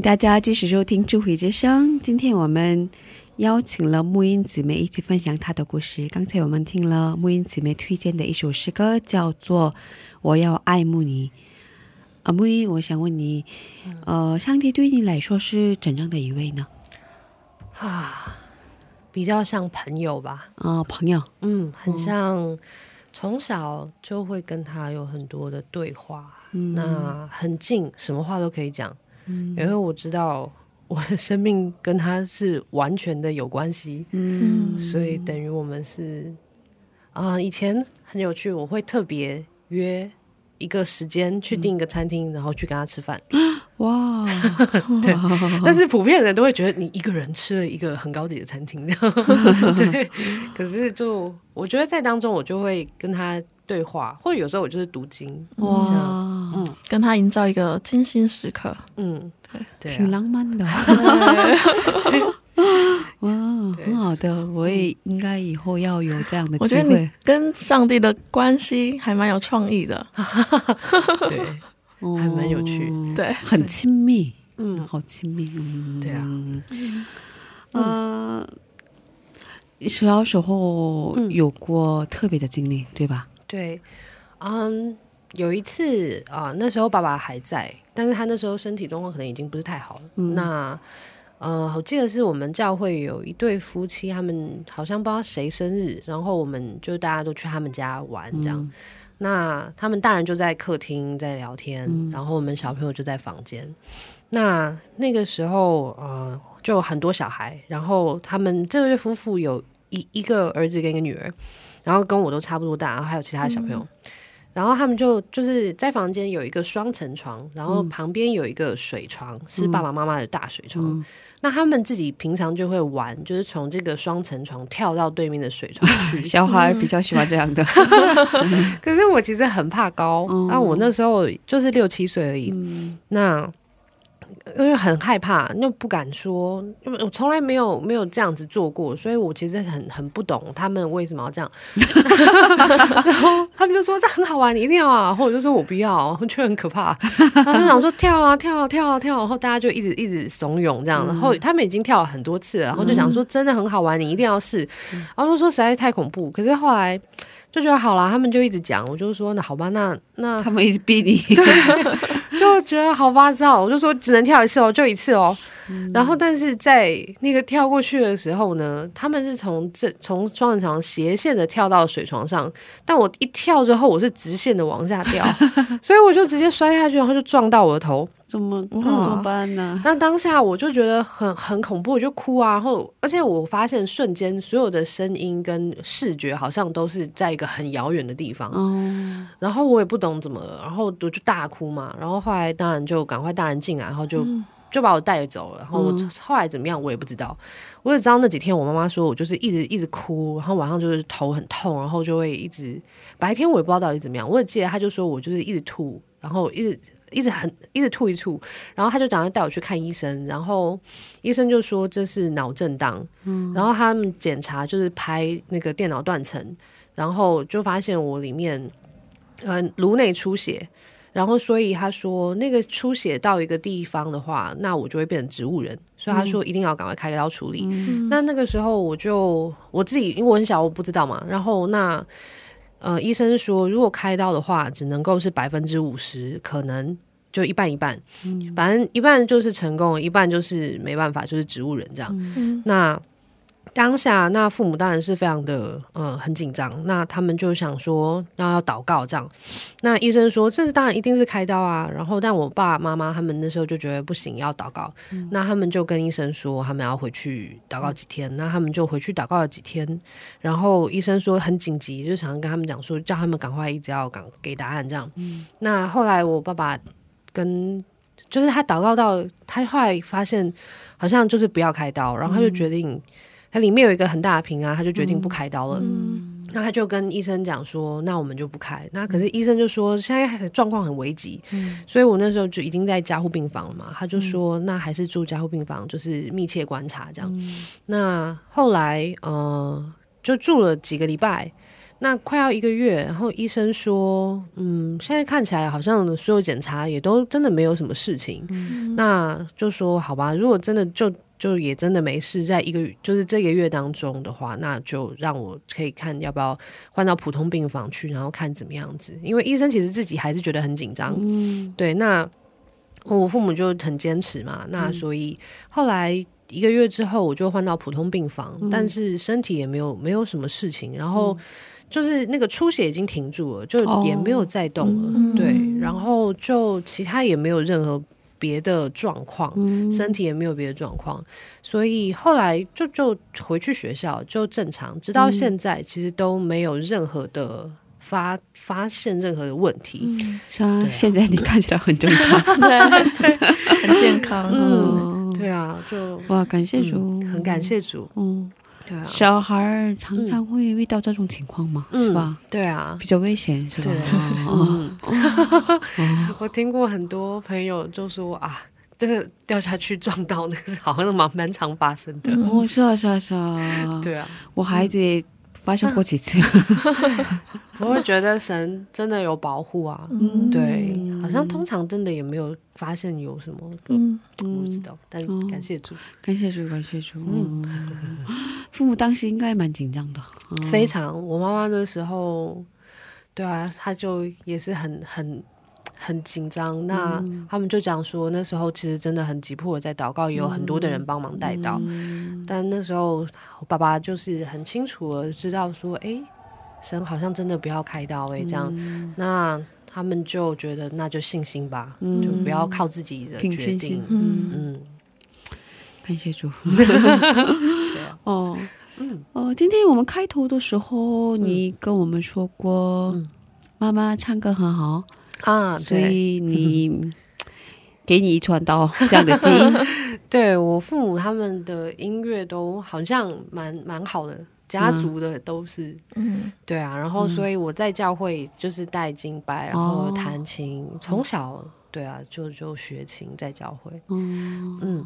大家继续收听《智慧之声》。今天我们邀请了木音姊妹一起分享她的故事。刚才我们听了木音姊妹推荐的一首诗歌，叫做《我要爱慕你》。啊，木音，我想问你，呃，上帝对你来说是怎样的一位呢？啊，比较像朋友吧。啊、朋友，嗯，很像从小就会跟他有很多的对话，嗯那很近，什么话都可以讲。因为我知道我的生命跟他是完全的有关系，嗯。所以等于我们是啊、以前很有趣，我会特别约一个时间去订一个餐厅，然后去跟他吃饭。哇，对，但是普遍人都会觉得你一个人吃了一个很高级的餐厅，这样。对。可是就我觉得在当中，我就会跟他对话，或者有时候我就是读经，哇，嗯。跟他营造一个精心时刻。嗯，对。挺啊，浪漫的。哇，很好的，我也应该以后要有这样的机我觉得你会。跟上帝的关系还蛮有创意的，对，哦还蛮有趣。对，很亲密，嗯，好亲密，嗯，对啊，嗯，小时候嗯。有过特别的经历，对吧？对，嗯，有一次啊、那时候爸爸还在，但是他那时候身体状况可能已经不是太好了。那呃，我记得是我们教会有一对夫妻，他们好像不知道谁生日，然后我们就大家都去他们家玩这样。那他们大人就在客厅在聊天，然后我们小朋友就在房间。那那个时候，呃，就很多小孩，然后他们这对夫妇有一一个儿子跟一个女儿，然后跟我都差不多大，然后还有其他的小朋友。然后他们就就是在房间有一个双层床，然后旁边有一个水床，是爸爸妈妈的大水床。那他们自己平常就会玩，就是从这个双层床跳到对面的水床去。小孩比较喜欢这样的，可是我其实很怕高，那、我那时候就是六七岁而已，那因为很害怕，又不敢说，因为我从来没有没有这样子做过，所以我其实很很不懂他们为什么要这样。然后他们就说这很好玩，你一定要啊，然后我就说我不要，我觉得很可怕。然后就想说跳啊跳啊跳啊跳啊，然后大家就一直一直怂恿这样，然后他们已经跳了很多次了，然后就想说真的很好玩，你一定要试。然后就说实在是太恐怖，可是后来。就觉得好啦，他们就一直讲，我就说那好吧，那那他们一直逼你，就觉得好吧，知道，我就说只能跳一次哦，就一次哦。然后，但是在那个跳过去的时候呢，他们是从这从双人床斜线的跳到水床上，但我一跳之后，我是直线的往下掉，所以我就直接摔下去，然后就撞到我的头。怎么怎么办呢？那当下我就觉得很很恐怖，我就哭啊。然后，而且我发现瞬间所有的声音跟视觉好像都是在一个很遥远的地方。哦，然后我也不懂怎么了，然后我就大哭嘛。然后后来当然就赶快大人进来，然后就。就把我带走了，然后我后来怎么样我也不知道，我只知道那几天我妈妈说我就是一直一直哭，然后晚上就是头很痛，然后就会一直白天我也不知道到底怎么样，我也记得她就说我就是一直吐，然后一直一直很一直吐一吐，然后他就打算带我去看医生，然后医生就说这是脑震荡，嗯然后他们检查就是拍那个电脑断层，然后就发现我里面呃颅内出血。然后，所以他说，那个出血到一个地方的话，那我就会变成植物人。所以他说一定要赶快开刀处理。那那个时候我就我自己，因为我很小，我不知道嘛。然后那呃，医生说，如果开刀的话，只能够是百分之五十，可能就一半一半。反正一半就是成功，一半就是没办法，就是植物人这样。那。当下，那父母当然是非常的，嗯，很紧张。那他们就想说，要要祷告这样。那医生说，这是当然一定是开刀啊。然后，但我爸妈妈他们那时候就觉得不行，要祷告。那他们就跟医生说，他们要回去祷告几天。那他们就回去祷告了几天。然后医生说很紧急，就想跟他们讲说，叫他们赶快一直要赶给答案这样。那后来我爸爸跟就是他祷告到他后来发现，好像就是不要开刀，然后他就决定。它里面有一个很大的瓶啊，他就决定不开刀了。那他就跟医生讲说：“那我们就不开。”那可是医生就说：“现在状况很危急。”所以我那时候就已经在加护病房了嘛。他就说：“那还是住加护病房，就是密切观察这样。”那后来呃，就住了几个礼拜，那快要一个月。然后医生说：“嗯，现在看起来好像所有检查也都真的没有什么事情。”那就说：“好吧，如果真的就……”就也真的没事，在一个就是这个月当中的话，那就让我可以看要不要换到普通病房去，然后看怎么样子。因为医生其实自己还是觉得很紧张，嗯，对。那我父母就很坚持嘛，那所以后来一个月之后，我就换到普通病房，但是身体也没有没有什么事情，然后就是那个出血已经停住了，就也没有再动了，对。然后就其他也没有任何。别的状况，身体也没有别的状况，所以后来就就回去学校就正常，直到现在其实都没有任何的发发现任何的问题。像现在你看起来很正常，对 对，很健康。嗯，对啊，就哇，感谢主，很感谢主。嗯。小孩常常会遇到这种情况嘛，是吧？对啊，比较危险，是吧？嗯，我听过很多朋友就说啊，这个掉下去撞到那个，好像蛮蛮常发生的。哦，是啊，是啊，是啊。对啊，我孩子也发生过几次。我会觉得神真的有保护啊，对，好像通常真的也没有发现有什么，嗯，不知道，但感谢主，感谢主，感谢主。嗯，父母当时应该蛮紧张的，非常。我妈妈那时候对啊，她就也是很很很紧张。那他们就讲说，那时候其实真的很急迫的在祷告，也有很多的人帮忙带到。但那时候我爸爸就是很清楚的知道说，哎，神好像真的不要开刀哎，这样。那他们就觉得那就信心吧，就不要靠自己的决定。嗯嗯。感谢主。哦，嗯，哦，今天我们开头的时候，你跟我们说过，妈妈唱歌很好啊，所以你给你遗传到这样的基因。对我父母他们的音乐都好像蛮蛮好的，家族的都是，嗯，对啊，然后所以我在教会就是带金拜，然后弹琴，从小对啊就就学琴在教会，嗯嗯。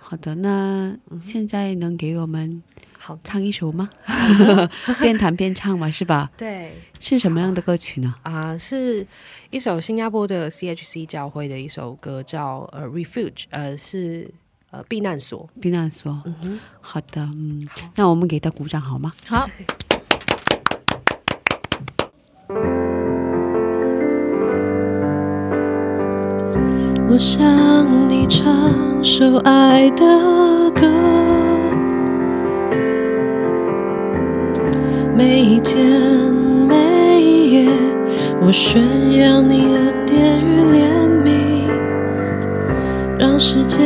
好的，那现在能给我们好唱一首吗？边弹边唱嘛，是吧？对，是什么样的歌曲呢？啊，是一首新加坡的 CHC 教会的一首歌，叫呃 Refuge，呃是呃避难所，避难所。嗯哼，好的，嗯，那我们给他鼓掌好吗？好。我向你唱首爱的歌，每一天每一夜，我宣扬你恩典与怜悯，让世界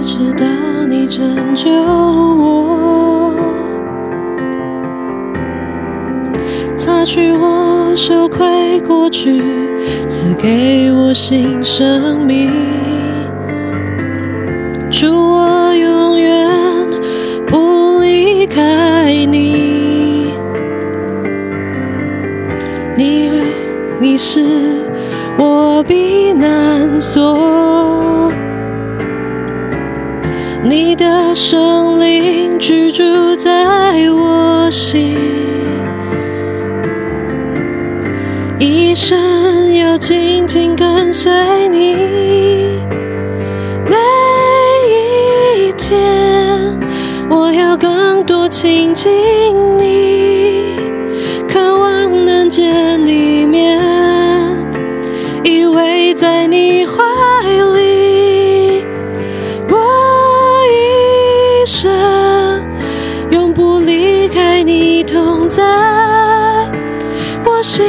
知道你拯救我，去我羞愧过去，赐给我新生命。祝我永远不离开你，你你是我避难所，你的圣灵居住在我心，一生要紧紧跟随你。每一天我要更多亲近你，渴望能见你面，依偎在你怀里，我一生永不离开你同在。我心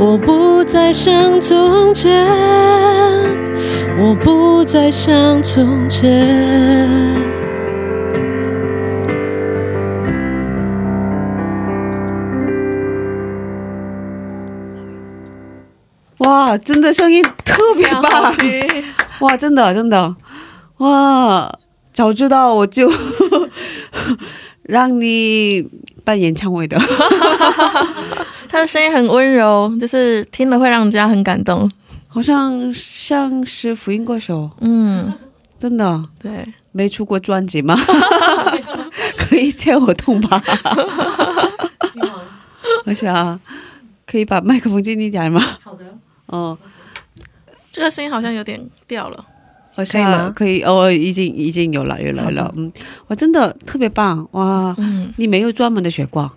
我不再像从前。我不再像从前。哇，真的声音特别棒！哇，真的真的，哇，早知道我就 让你办演唱会的。他的声音很温柔，就是听了会让人家很感动。好像像是福音歌手，嗯，真的，对，没出过专辑吗？可以借我动吧？我想可以把麦克风近一点吗？好的，哦，这个声音好像有点掉了，可以吗？可以，哦，已经已经有了，有来了，嗯，我真的特别棒，哇，嗯，你没有专门的学过？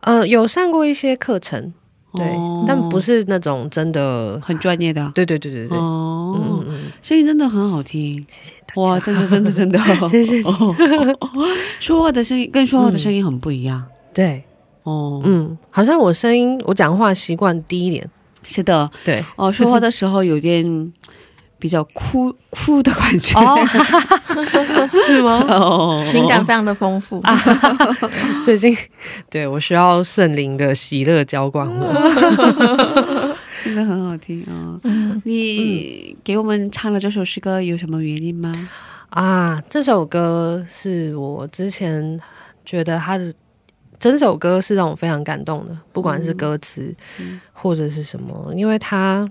呃，有上过一些课程。对，但不是那种真的很专业的。对对对对对。哦，嗯嗯，声音真的很好听。谢谢大家。哇，真的真的真的，谢谢。说话的声音跟说话的声音很不一样。对。哦。嗯，好像我声音，我讲话习惯低一点。是的。对。哦，说话的时候有点。比较哭哭的感觉，是吗？哦，情感非常的丰富。最近对我需要圣灵的喜乐浇灌我，真的很好听啊！你给我们唱了这首诗歌有什么原因吗？啊，这首歌是我之前觉得它的整首歌是让我非常感动的，不管是歌词或者是什么，因为他。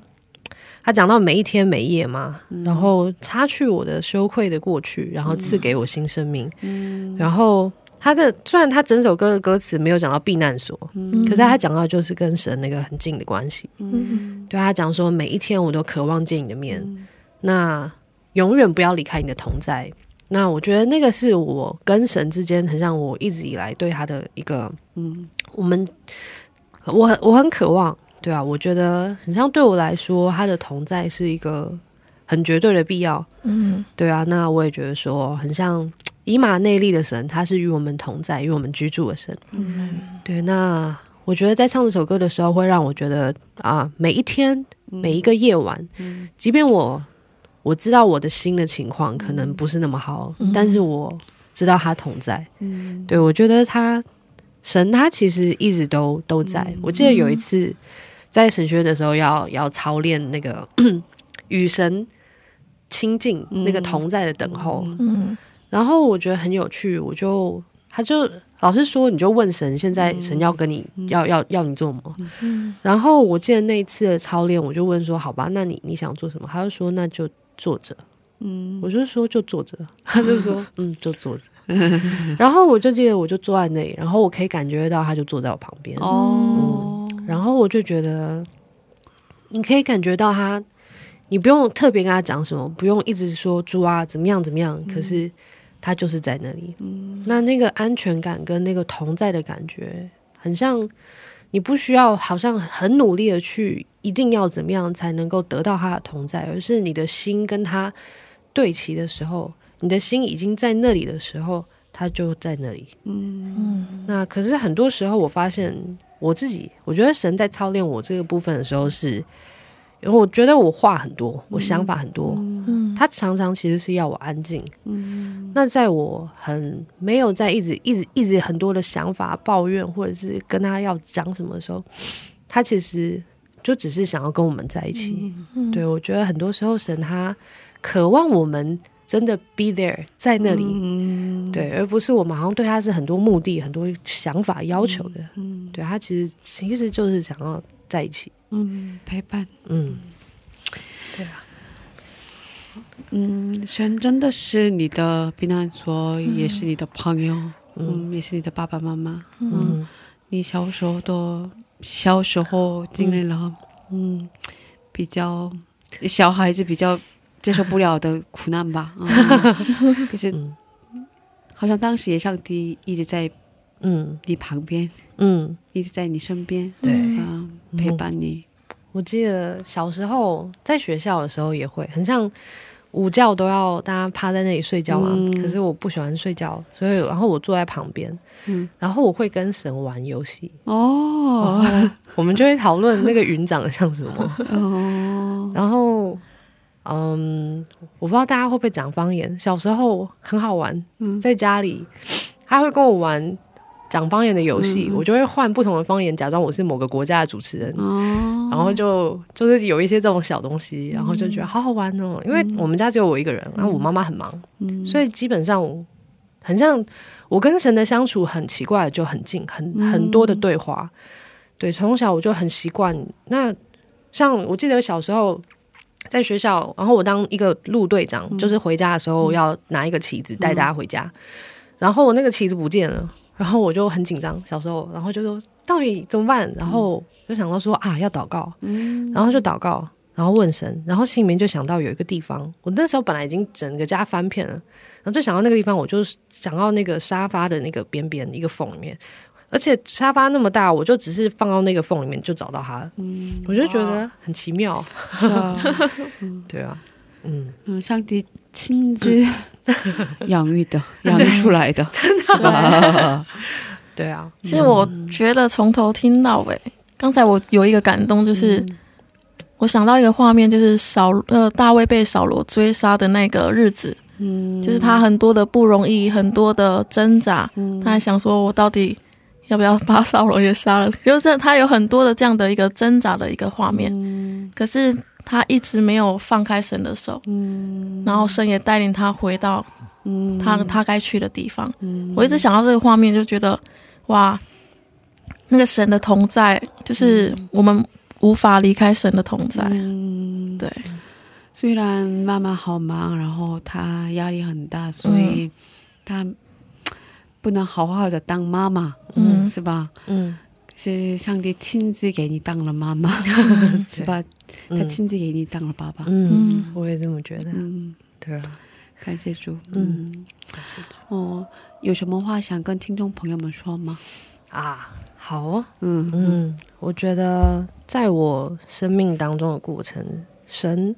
他讲到每一天每夜嘛，然后擦去我的羞愧的过去，然后赐给我新生命。嗯，然后他的虽然他整首歌的歌词没有讲到避难所，可是他讲到就是跟神那个很近的关系。嗯，对他讲说每一天我都渴望见你的面，那永远不要离开你的同在，那我觉得那个是我跟神之间，很像我一直以来对他的一个，嗯。我们我很我很渴望，对啊，我觉得很像对我来说，他的同在是一个很绝对的必要，嗯。对啊，那我也觉得说，很像以马内利的神，他是与我们同在、与我们居住的神。嗯。对，那我觉得在唱这首歌的时候，会让我觉得啊，每一天、每一个夜晚，即便我我知道我的心的情况可能不是那么好，嗯。但是我知道他同在。嗯。对我觉得他神他其实一直都都在。我记得有一次在神学院的时候要要操练那个 与神亲近那个同在的等候，嗯然后我觉得很有趣，我就他就老师说，你就问神，现在神要跟你、要要要你做什么？嗯然后我记得那一次的操练，我就问说，好吧，那你你想做什么？他就说那就坐着。嗯。我就说就坐着，他就说 嗯就坐着。然后我就记得我就坐在那里，然后我可以感觉到他就坐在我旁边。哦，然后我就觉得，你可以感觉到他，你不用特别跟他讲什么，不用一直说猪啊怎么样怎么样，可是他就是在那里。那那个安全感跟那个同在的感觉，很像你不需要好像很努力的去一定要怎么样才能够得到他的同在，而是你的心跟他对齐的时候，你的心已经在那里的时候，他就在那里。嗯那可是很多时候，我发现我自己，我觉得神在操练我这个部分的时候是，因为我觉得我话很多，我想法很多，嗯他常常其实是要我安静。嗯那在我很没有在一直一直一直很多的想法抱怨，或者是跟他要讲什么的时候，他其实就只是想要跟我们在一起。嗯对我觉得很多时候神他渴望我们真的 be there 在那里。嗯。对，而不是我们好像对他是很多目的、很多想法要求的。嗯对他其实其实就是想要在一起。嗯陪伴，嗯，对啊。嗯，神真的是你的避难所，也是你的朋友，嗯。嗯，也是你的爸爸妈妈，嗯，嗯你小时候的小时候经历了，嗯，比较小孩子比较接受不了的苦难吧，嗯、可是嗯。好像当时也上帝一直在嗯。你旁边，嗯，一直在你身边，对。嗯，陪伴你，我记得小时候在学校的时候也会很像午觉都要大家趴在那里睡觉嘛，嗯。可是我不喜欢睡觉，所以然后我坐在旁边，嗯，然后我会跟神玩游戏，哦，我们就会讨论那个云长得像什么，哦，然后。嗯，我不知道大家会不会讲方言。小时候很好玩，嗯在家里他会跟我玩讲方言的游戏，我就会换不同的方言，假装我是某个国家的主持人，哦，然后就就是有一些这种小东西，然后就觉得好好玩哦。因为我们家只有我一个人，然后我妈妈很忙，嗯所以基本上很像我跟神的相处很奇怪，就很近，很很多的对话。对，从小我就很习惯。那像我记得小时候在学校，然后我当一个路队长，就是回家的时候要拿一个旗子带大家回家，然后我那个旗子不见了，然后我就很紧张。小时候，然后就说到底怎么办？然后就想到说啊，要祷告，然后就祷告，然后问神，然后心里面就想到有一个地方，我那时候本来已经整个家翻遍了，然后就想到那个地方，我就想到那个沙发的那个边边一个缝里面，而且沙发那么大，我就只是放到那个缝里面就找到它。了，我就觉得很奇妙，啊，对啊，嗯，嗯，上帝亲自养育的，养育出来的，真的，对啊，其实我觉得从头听到尾，刚才我有一个感动，就是、我想到一个画面，就是扫呃大卫被扫罗追杀的那个日子，嗯，就是他很多的不容易，很多的挣扎，嗯。他还想说，我到底要不要把扫罗也杀了？就是他有很多的这样的一个挣扎的一个画面，嗯。可是他一直没有放开神的手，嗯。然后神也带领他回到嗯。他他该去的地方。嗯。我一直想到这个画面，就觉得哇，那个神的同在，就是我们无法离开神的同在。嗯，对，虽然妈妈好忙，然后她压力很大，所以她不能好好的当妈妈，嗯。是吧？嗯。是上帝亲自给你当了妈妈，是吧？他嗯。亲自给你当了爸爸。嗯，我也这么觉得，嗯，对啊，感谢主，嗯，感谢主。哦，有什么话想跟听众朋友们说吗？啊，好啊，嗯。嗯，我觉得在我生命当中的过程，神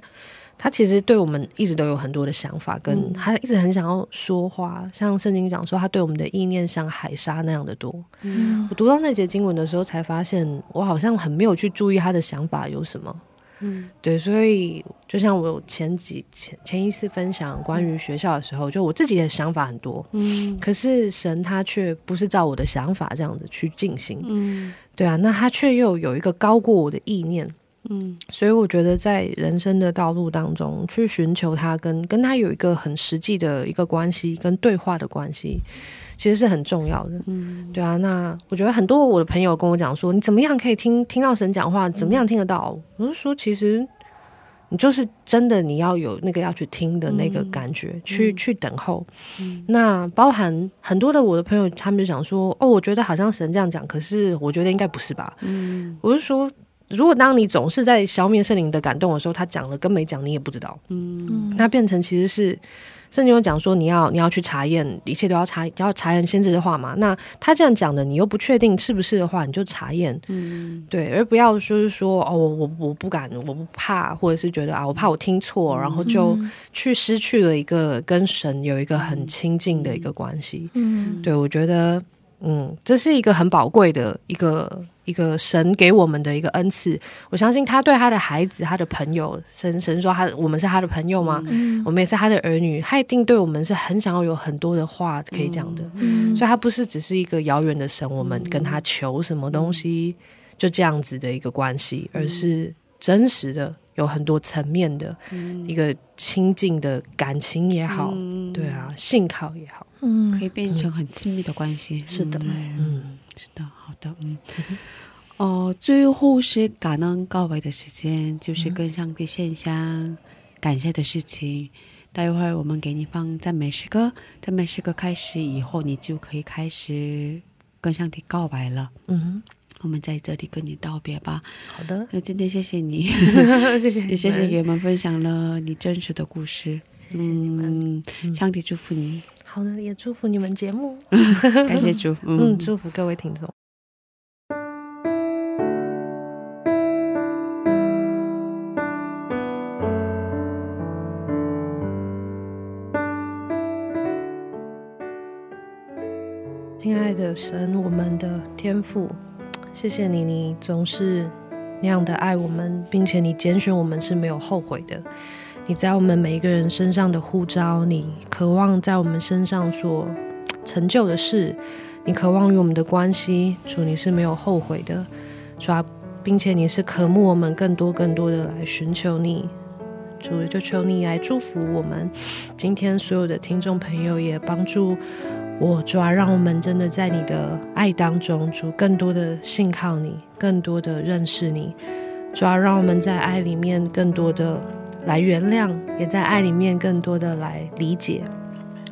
他其实对我们一直都有很多的想法，跟他一直很想要说话。像圣经讲说，他对我们的意念像海沙那样的多。嗯，我读到那节经文的时候，才发现我好像很没有去注意他的想法有什么。嗯，对，所以就像我前几前前一次分享关于学校的时候，就我自己的想法很多，嗯，可是神他却不是照我的想法这样子去进行，嗯，对啊，那他却又有一个高过我的意念，嗯，所以我觉得在人生的道路当中去寻求他，跟跟他有一个很实际的一个关系，跟对话的关系。其实是很重要的，嗯，对啊。那我觉得很多我的朋友跟我讲说，你怎么样可以听听到神讲话？怎么样听得到？我就说，其实你就是真的，你要有那个要去听的那个感觉，去去等候。那包含很多的我的朋友，他们就想说，哦，我觉得好像神这样讲，可是我觉得应该不是吧？嗯，我就说，如果当你总是在消灭圣灵的感动的时候，他讲了跟没讲你也不知道，嗯，那变成其实是。圣经有讲说，你要你要去查验，一切都要查，要查验先知的话嘛。那他这样讲的，你又不确定是不是的话，你就查验，嗯，对，而不要说是说哦，我我我不敢，我不怕，或者是觉得啊，我怕我听错，然后就去失去了一个跟神有一个很亲近的一个关系。嗯，对我觉得，嗯，这是一个很宝贵的一个。一个神给我们的一个恩赐，我相信他对他的孩子、他的朋友，神神说他我们是他的朋友吗？我们也是他的儿女，他一定对我们是很想要有很多的话可以讲的，所以他不是只是一个遥远的神，我们跟他求什么东西就这样子的一个关系，而是真实的有很多层面的一个亲近的感情也好，对啊，信靠也好，嗯，可以变成很亲密的关系，是的，嗯，是的，好的，嗯。哦，最后是感恩告白的时间，就是跟上帝献香感谢的事情。待会儿我们给你放赞美诗歌，赞美诗歌开始以后，你就可以开始跟上帝告白了。嗯，我们在这里跟你道别吧。好的，那今天谢谢你，谢谢谢谢给我们分享了你真实的故事。谢谢你们，上帝祝福你。好的，也祝福你们节目。感谢祝福，嗯，祝福各位听众。亲爱的神，我们的天父，谢谢你，你总是那样的爱我们，并且你拣选我们是没有后悔的。你在我们每一个人身上的呼召，你渴望在我们身上所成就的事，你渴望与我们的关系，主你是没有后悔的，主啊，并且你是渴慕我们更多更多的来寻求你，主就求你来祝福我们今天所有的听众朋友，也帮助。我主啊，让我们真的在你的爱当中，主更多的信靠你，更多的认识你。主啊，让我们在爱里面更多的来原谅，也在爱里面更多的来理解。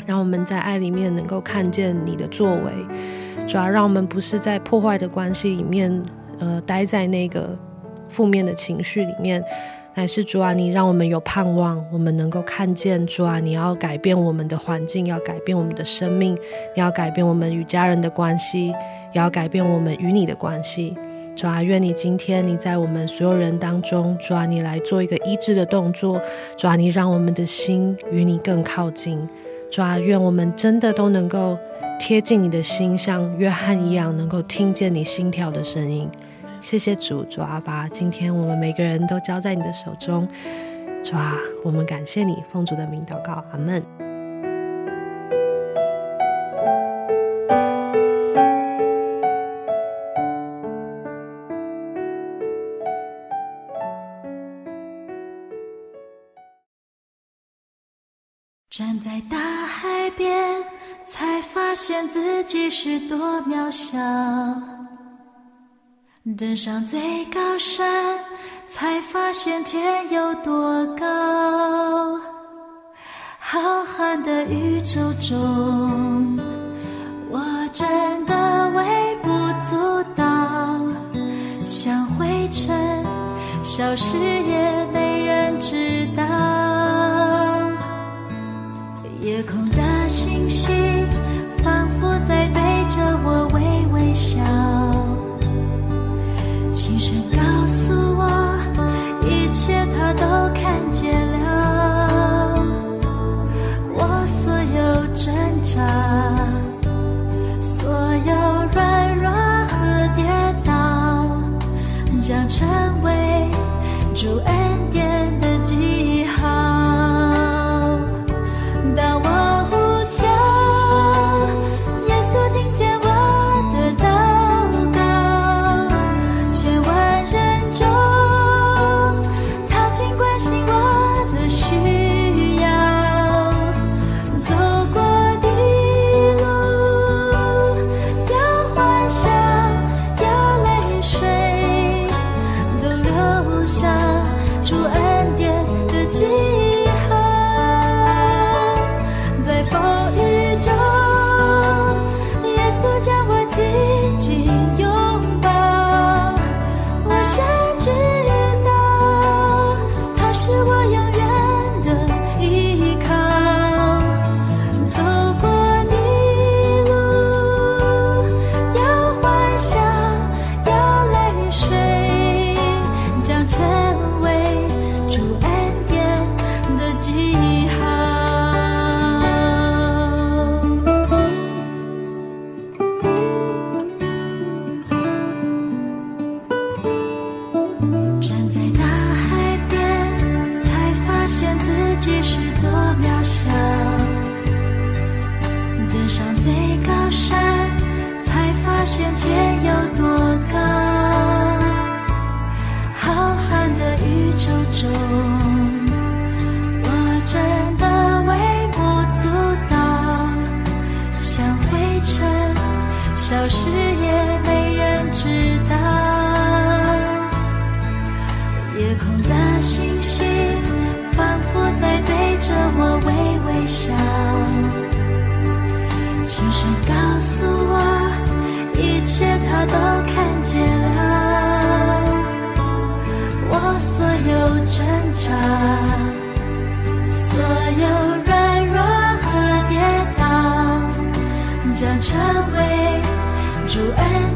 让我们在爱里面能够看见你的作为。主啊，让我们不是在破坏的关系里面，呃，待在那个负面的情绪里面。乃是主啊，你让我们有盼望，我们能够看见主啊，你要改变我们的环境，要改变我们的生命，你要改变我们与家人的关系，也要改变我们与你的关系。主啊，愿你今天你在我们所有人当中，主啊，你来做一个医治的动作，主啊，你让我们的心与你更靠近。主啊，愿我们真的都能够贴近你的心，像约翰一样，能够听见你心跳的声音。谢谢主，主阿爸，今天我们每个人都交在你的手中，主啊，我们感谢你，奉主的名祷告，阿门。站在大海边，才发现自己是多渺小。登上最高山，才发现天有多高。浩瀚的宇宙中，我真的微不足道，像灰尘，消失也没人知星星仿佛在对着我微微笑轻声告诉我一切他都看见了。我所有挣扎所有软弱和跌倒将成登上最高山才发现天有多高浩瀚的宇宙中我真的微不足道像灰尘消失也没人知道夜空的星星仿佛在对着我微微笑。告诉我一切他都看见了。我所有挣扎所有软弱和跌倒将成为主恩。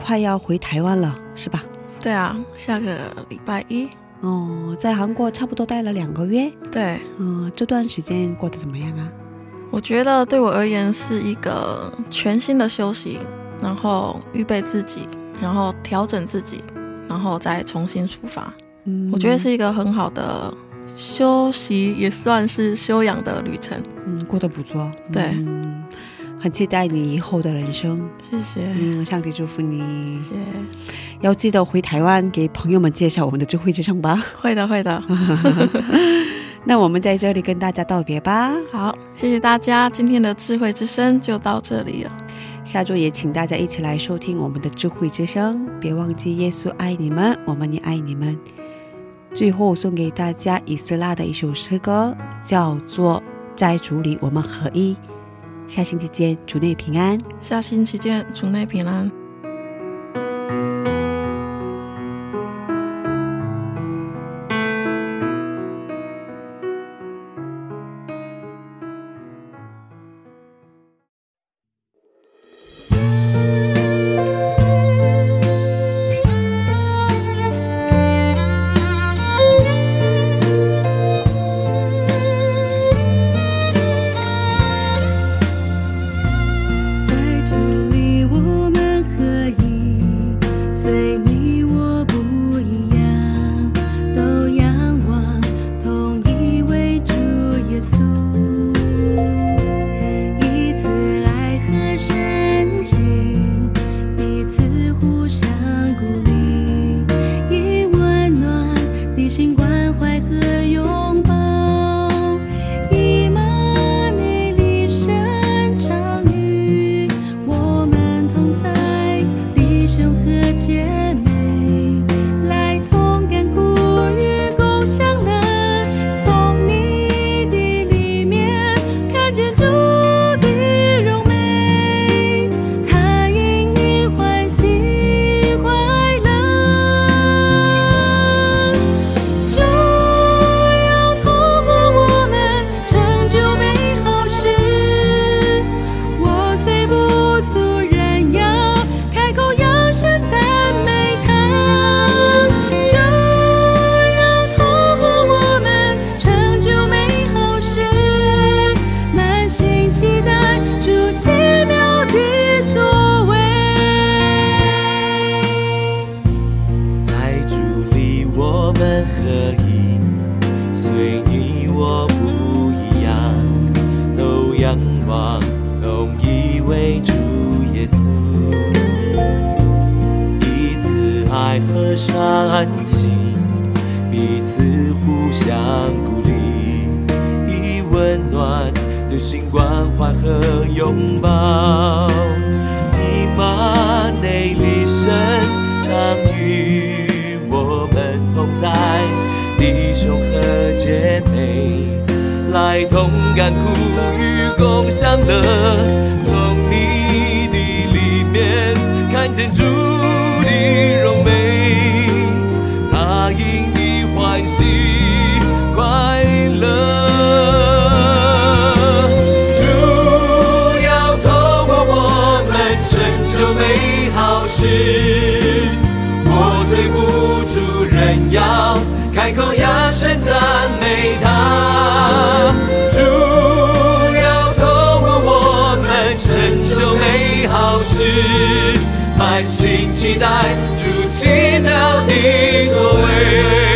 快要回台湾了，是吧？对啊，下个礼拜一。哦，在韩国差不多待了两个月。对，嗯，这段时间过得怎么样啊？我觉得对我而言是一个全新的休息，然后预备自己，然后调整自己，然后再重新出发。嗯，我觉得是一个很好的休息，也算是修养的旅程。嗯，过得不错。对。很期待你以后的人生，谢谢。嗯，上帝祝福你。谢谢。要记得回台湾给朋友们介绍我们的智慧之声吧。会的，会的。那我们在这里跟大家道别吧。好，谢谢大家，今天的智慧之声就到这里了。下周也请大家一起来收听我们的智慧之声。别忘记耶稣爱你们，我们也爱你们。最后送给大家以色拉的一首诗歌，叫做《在主里我们合一》。下星期见，主内平安。下星期见，主内平安。和姐妹来同甘苦与共享乐从你的里面看见主请期待出奇妙的作为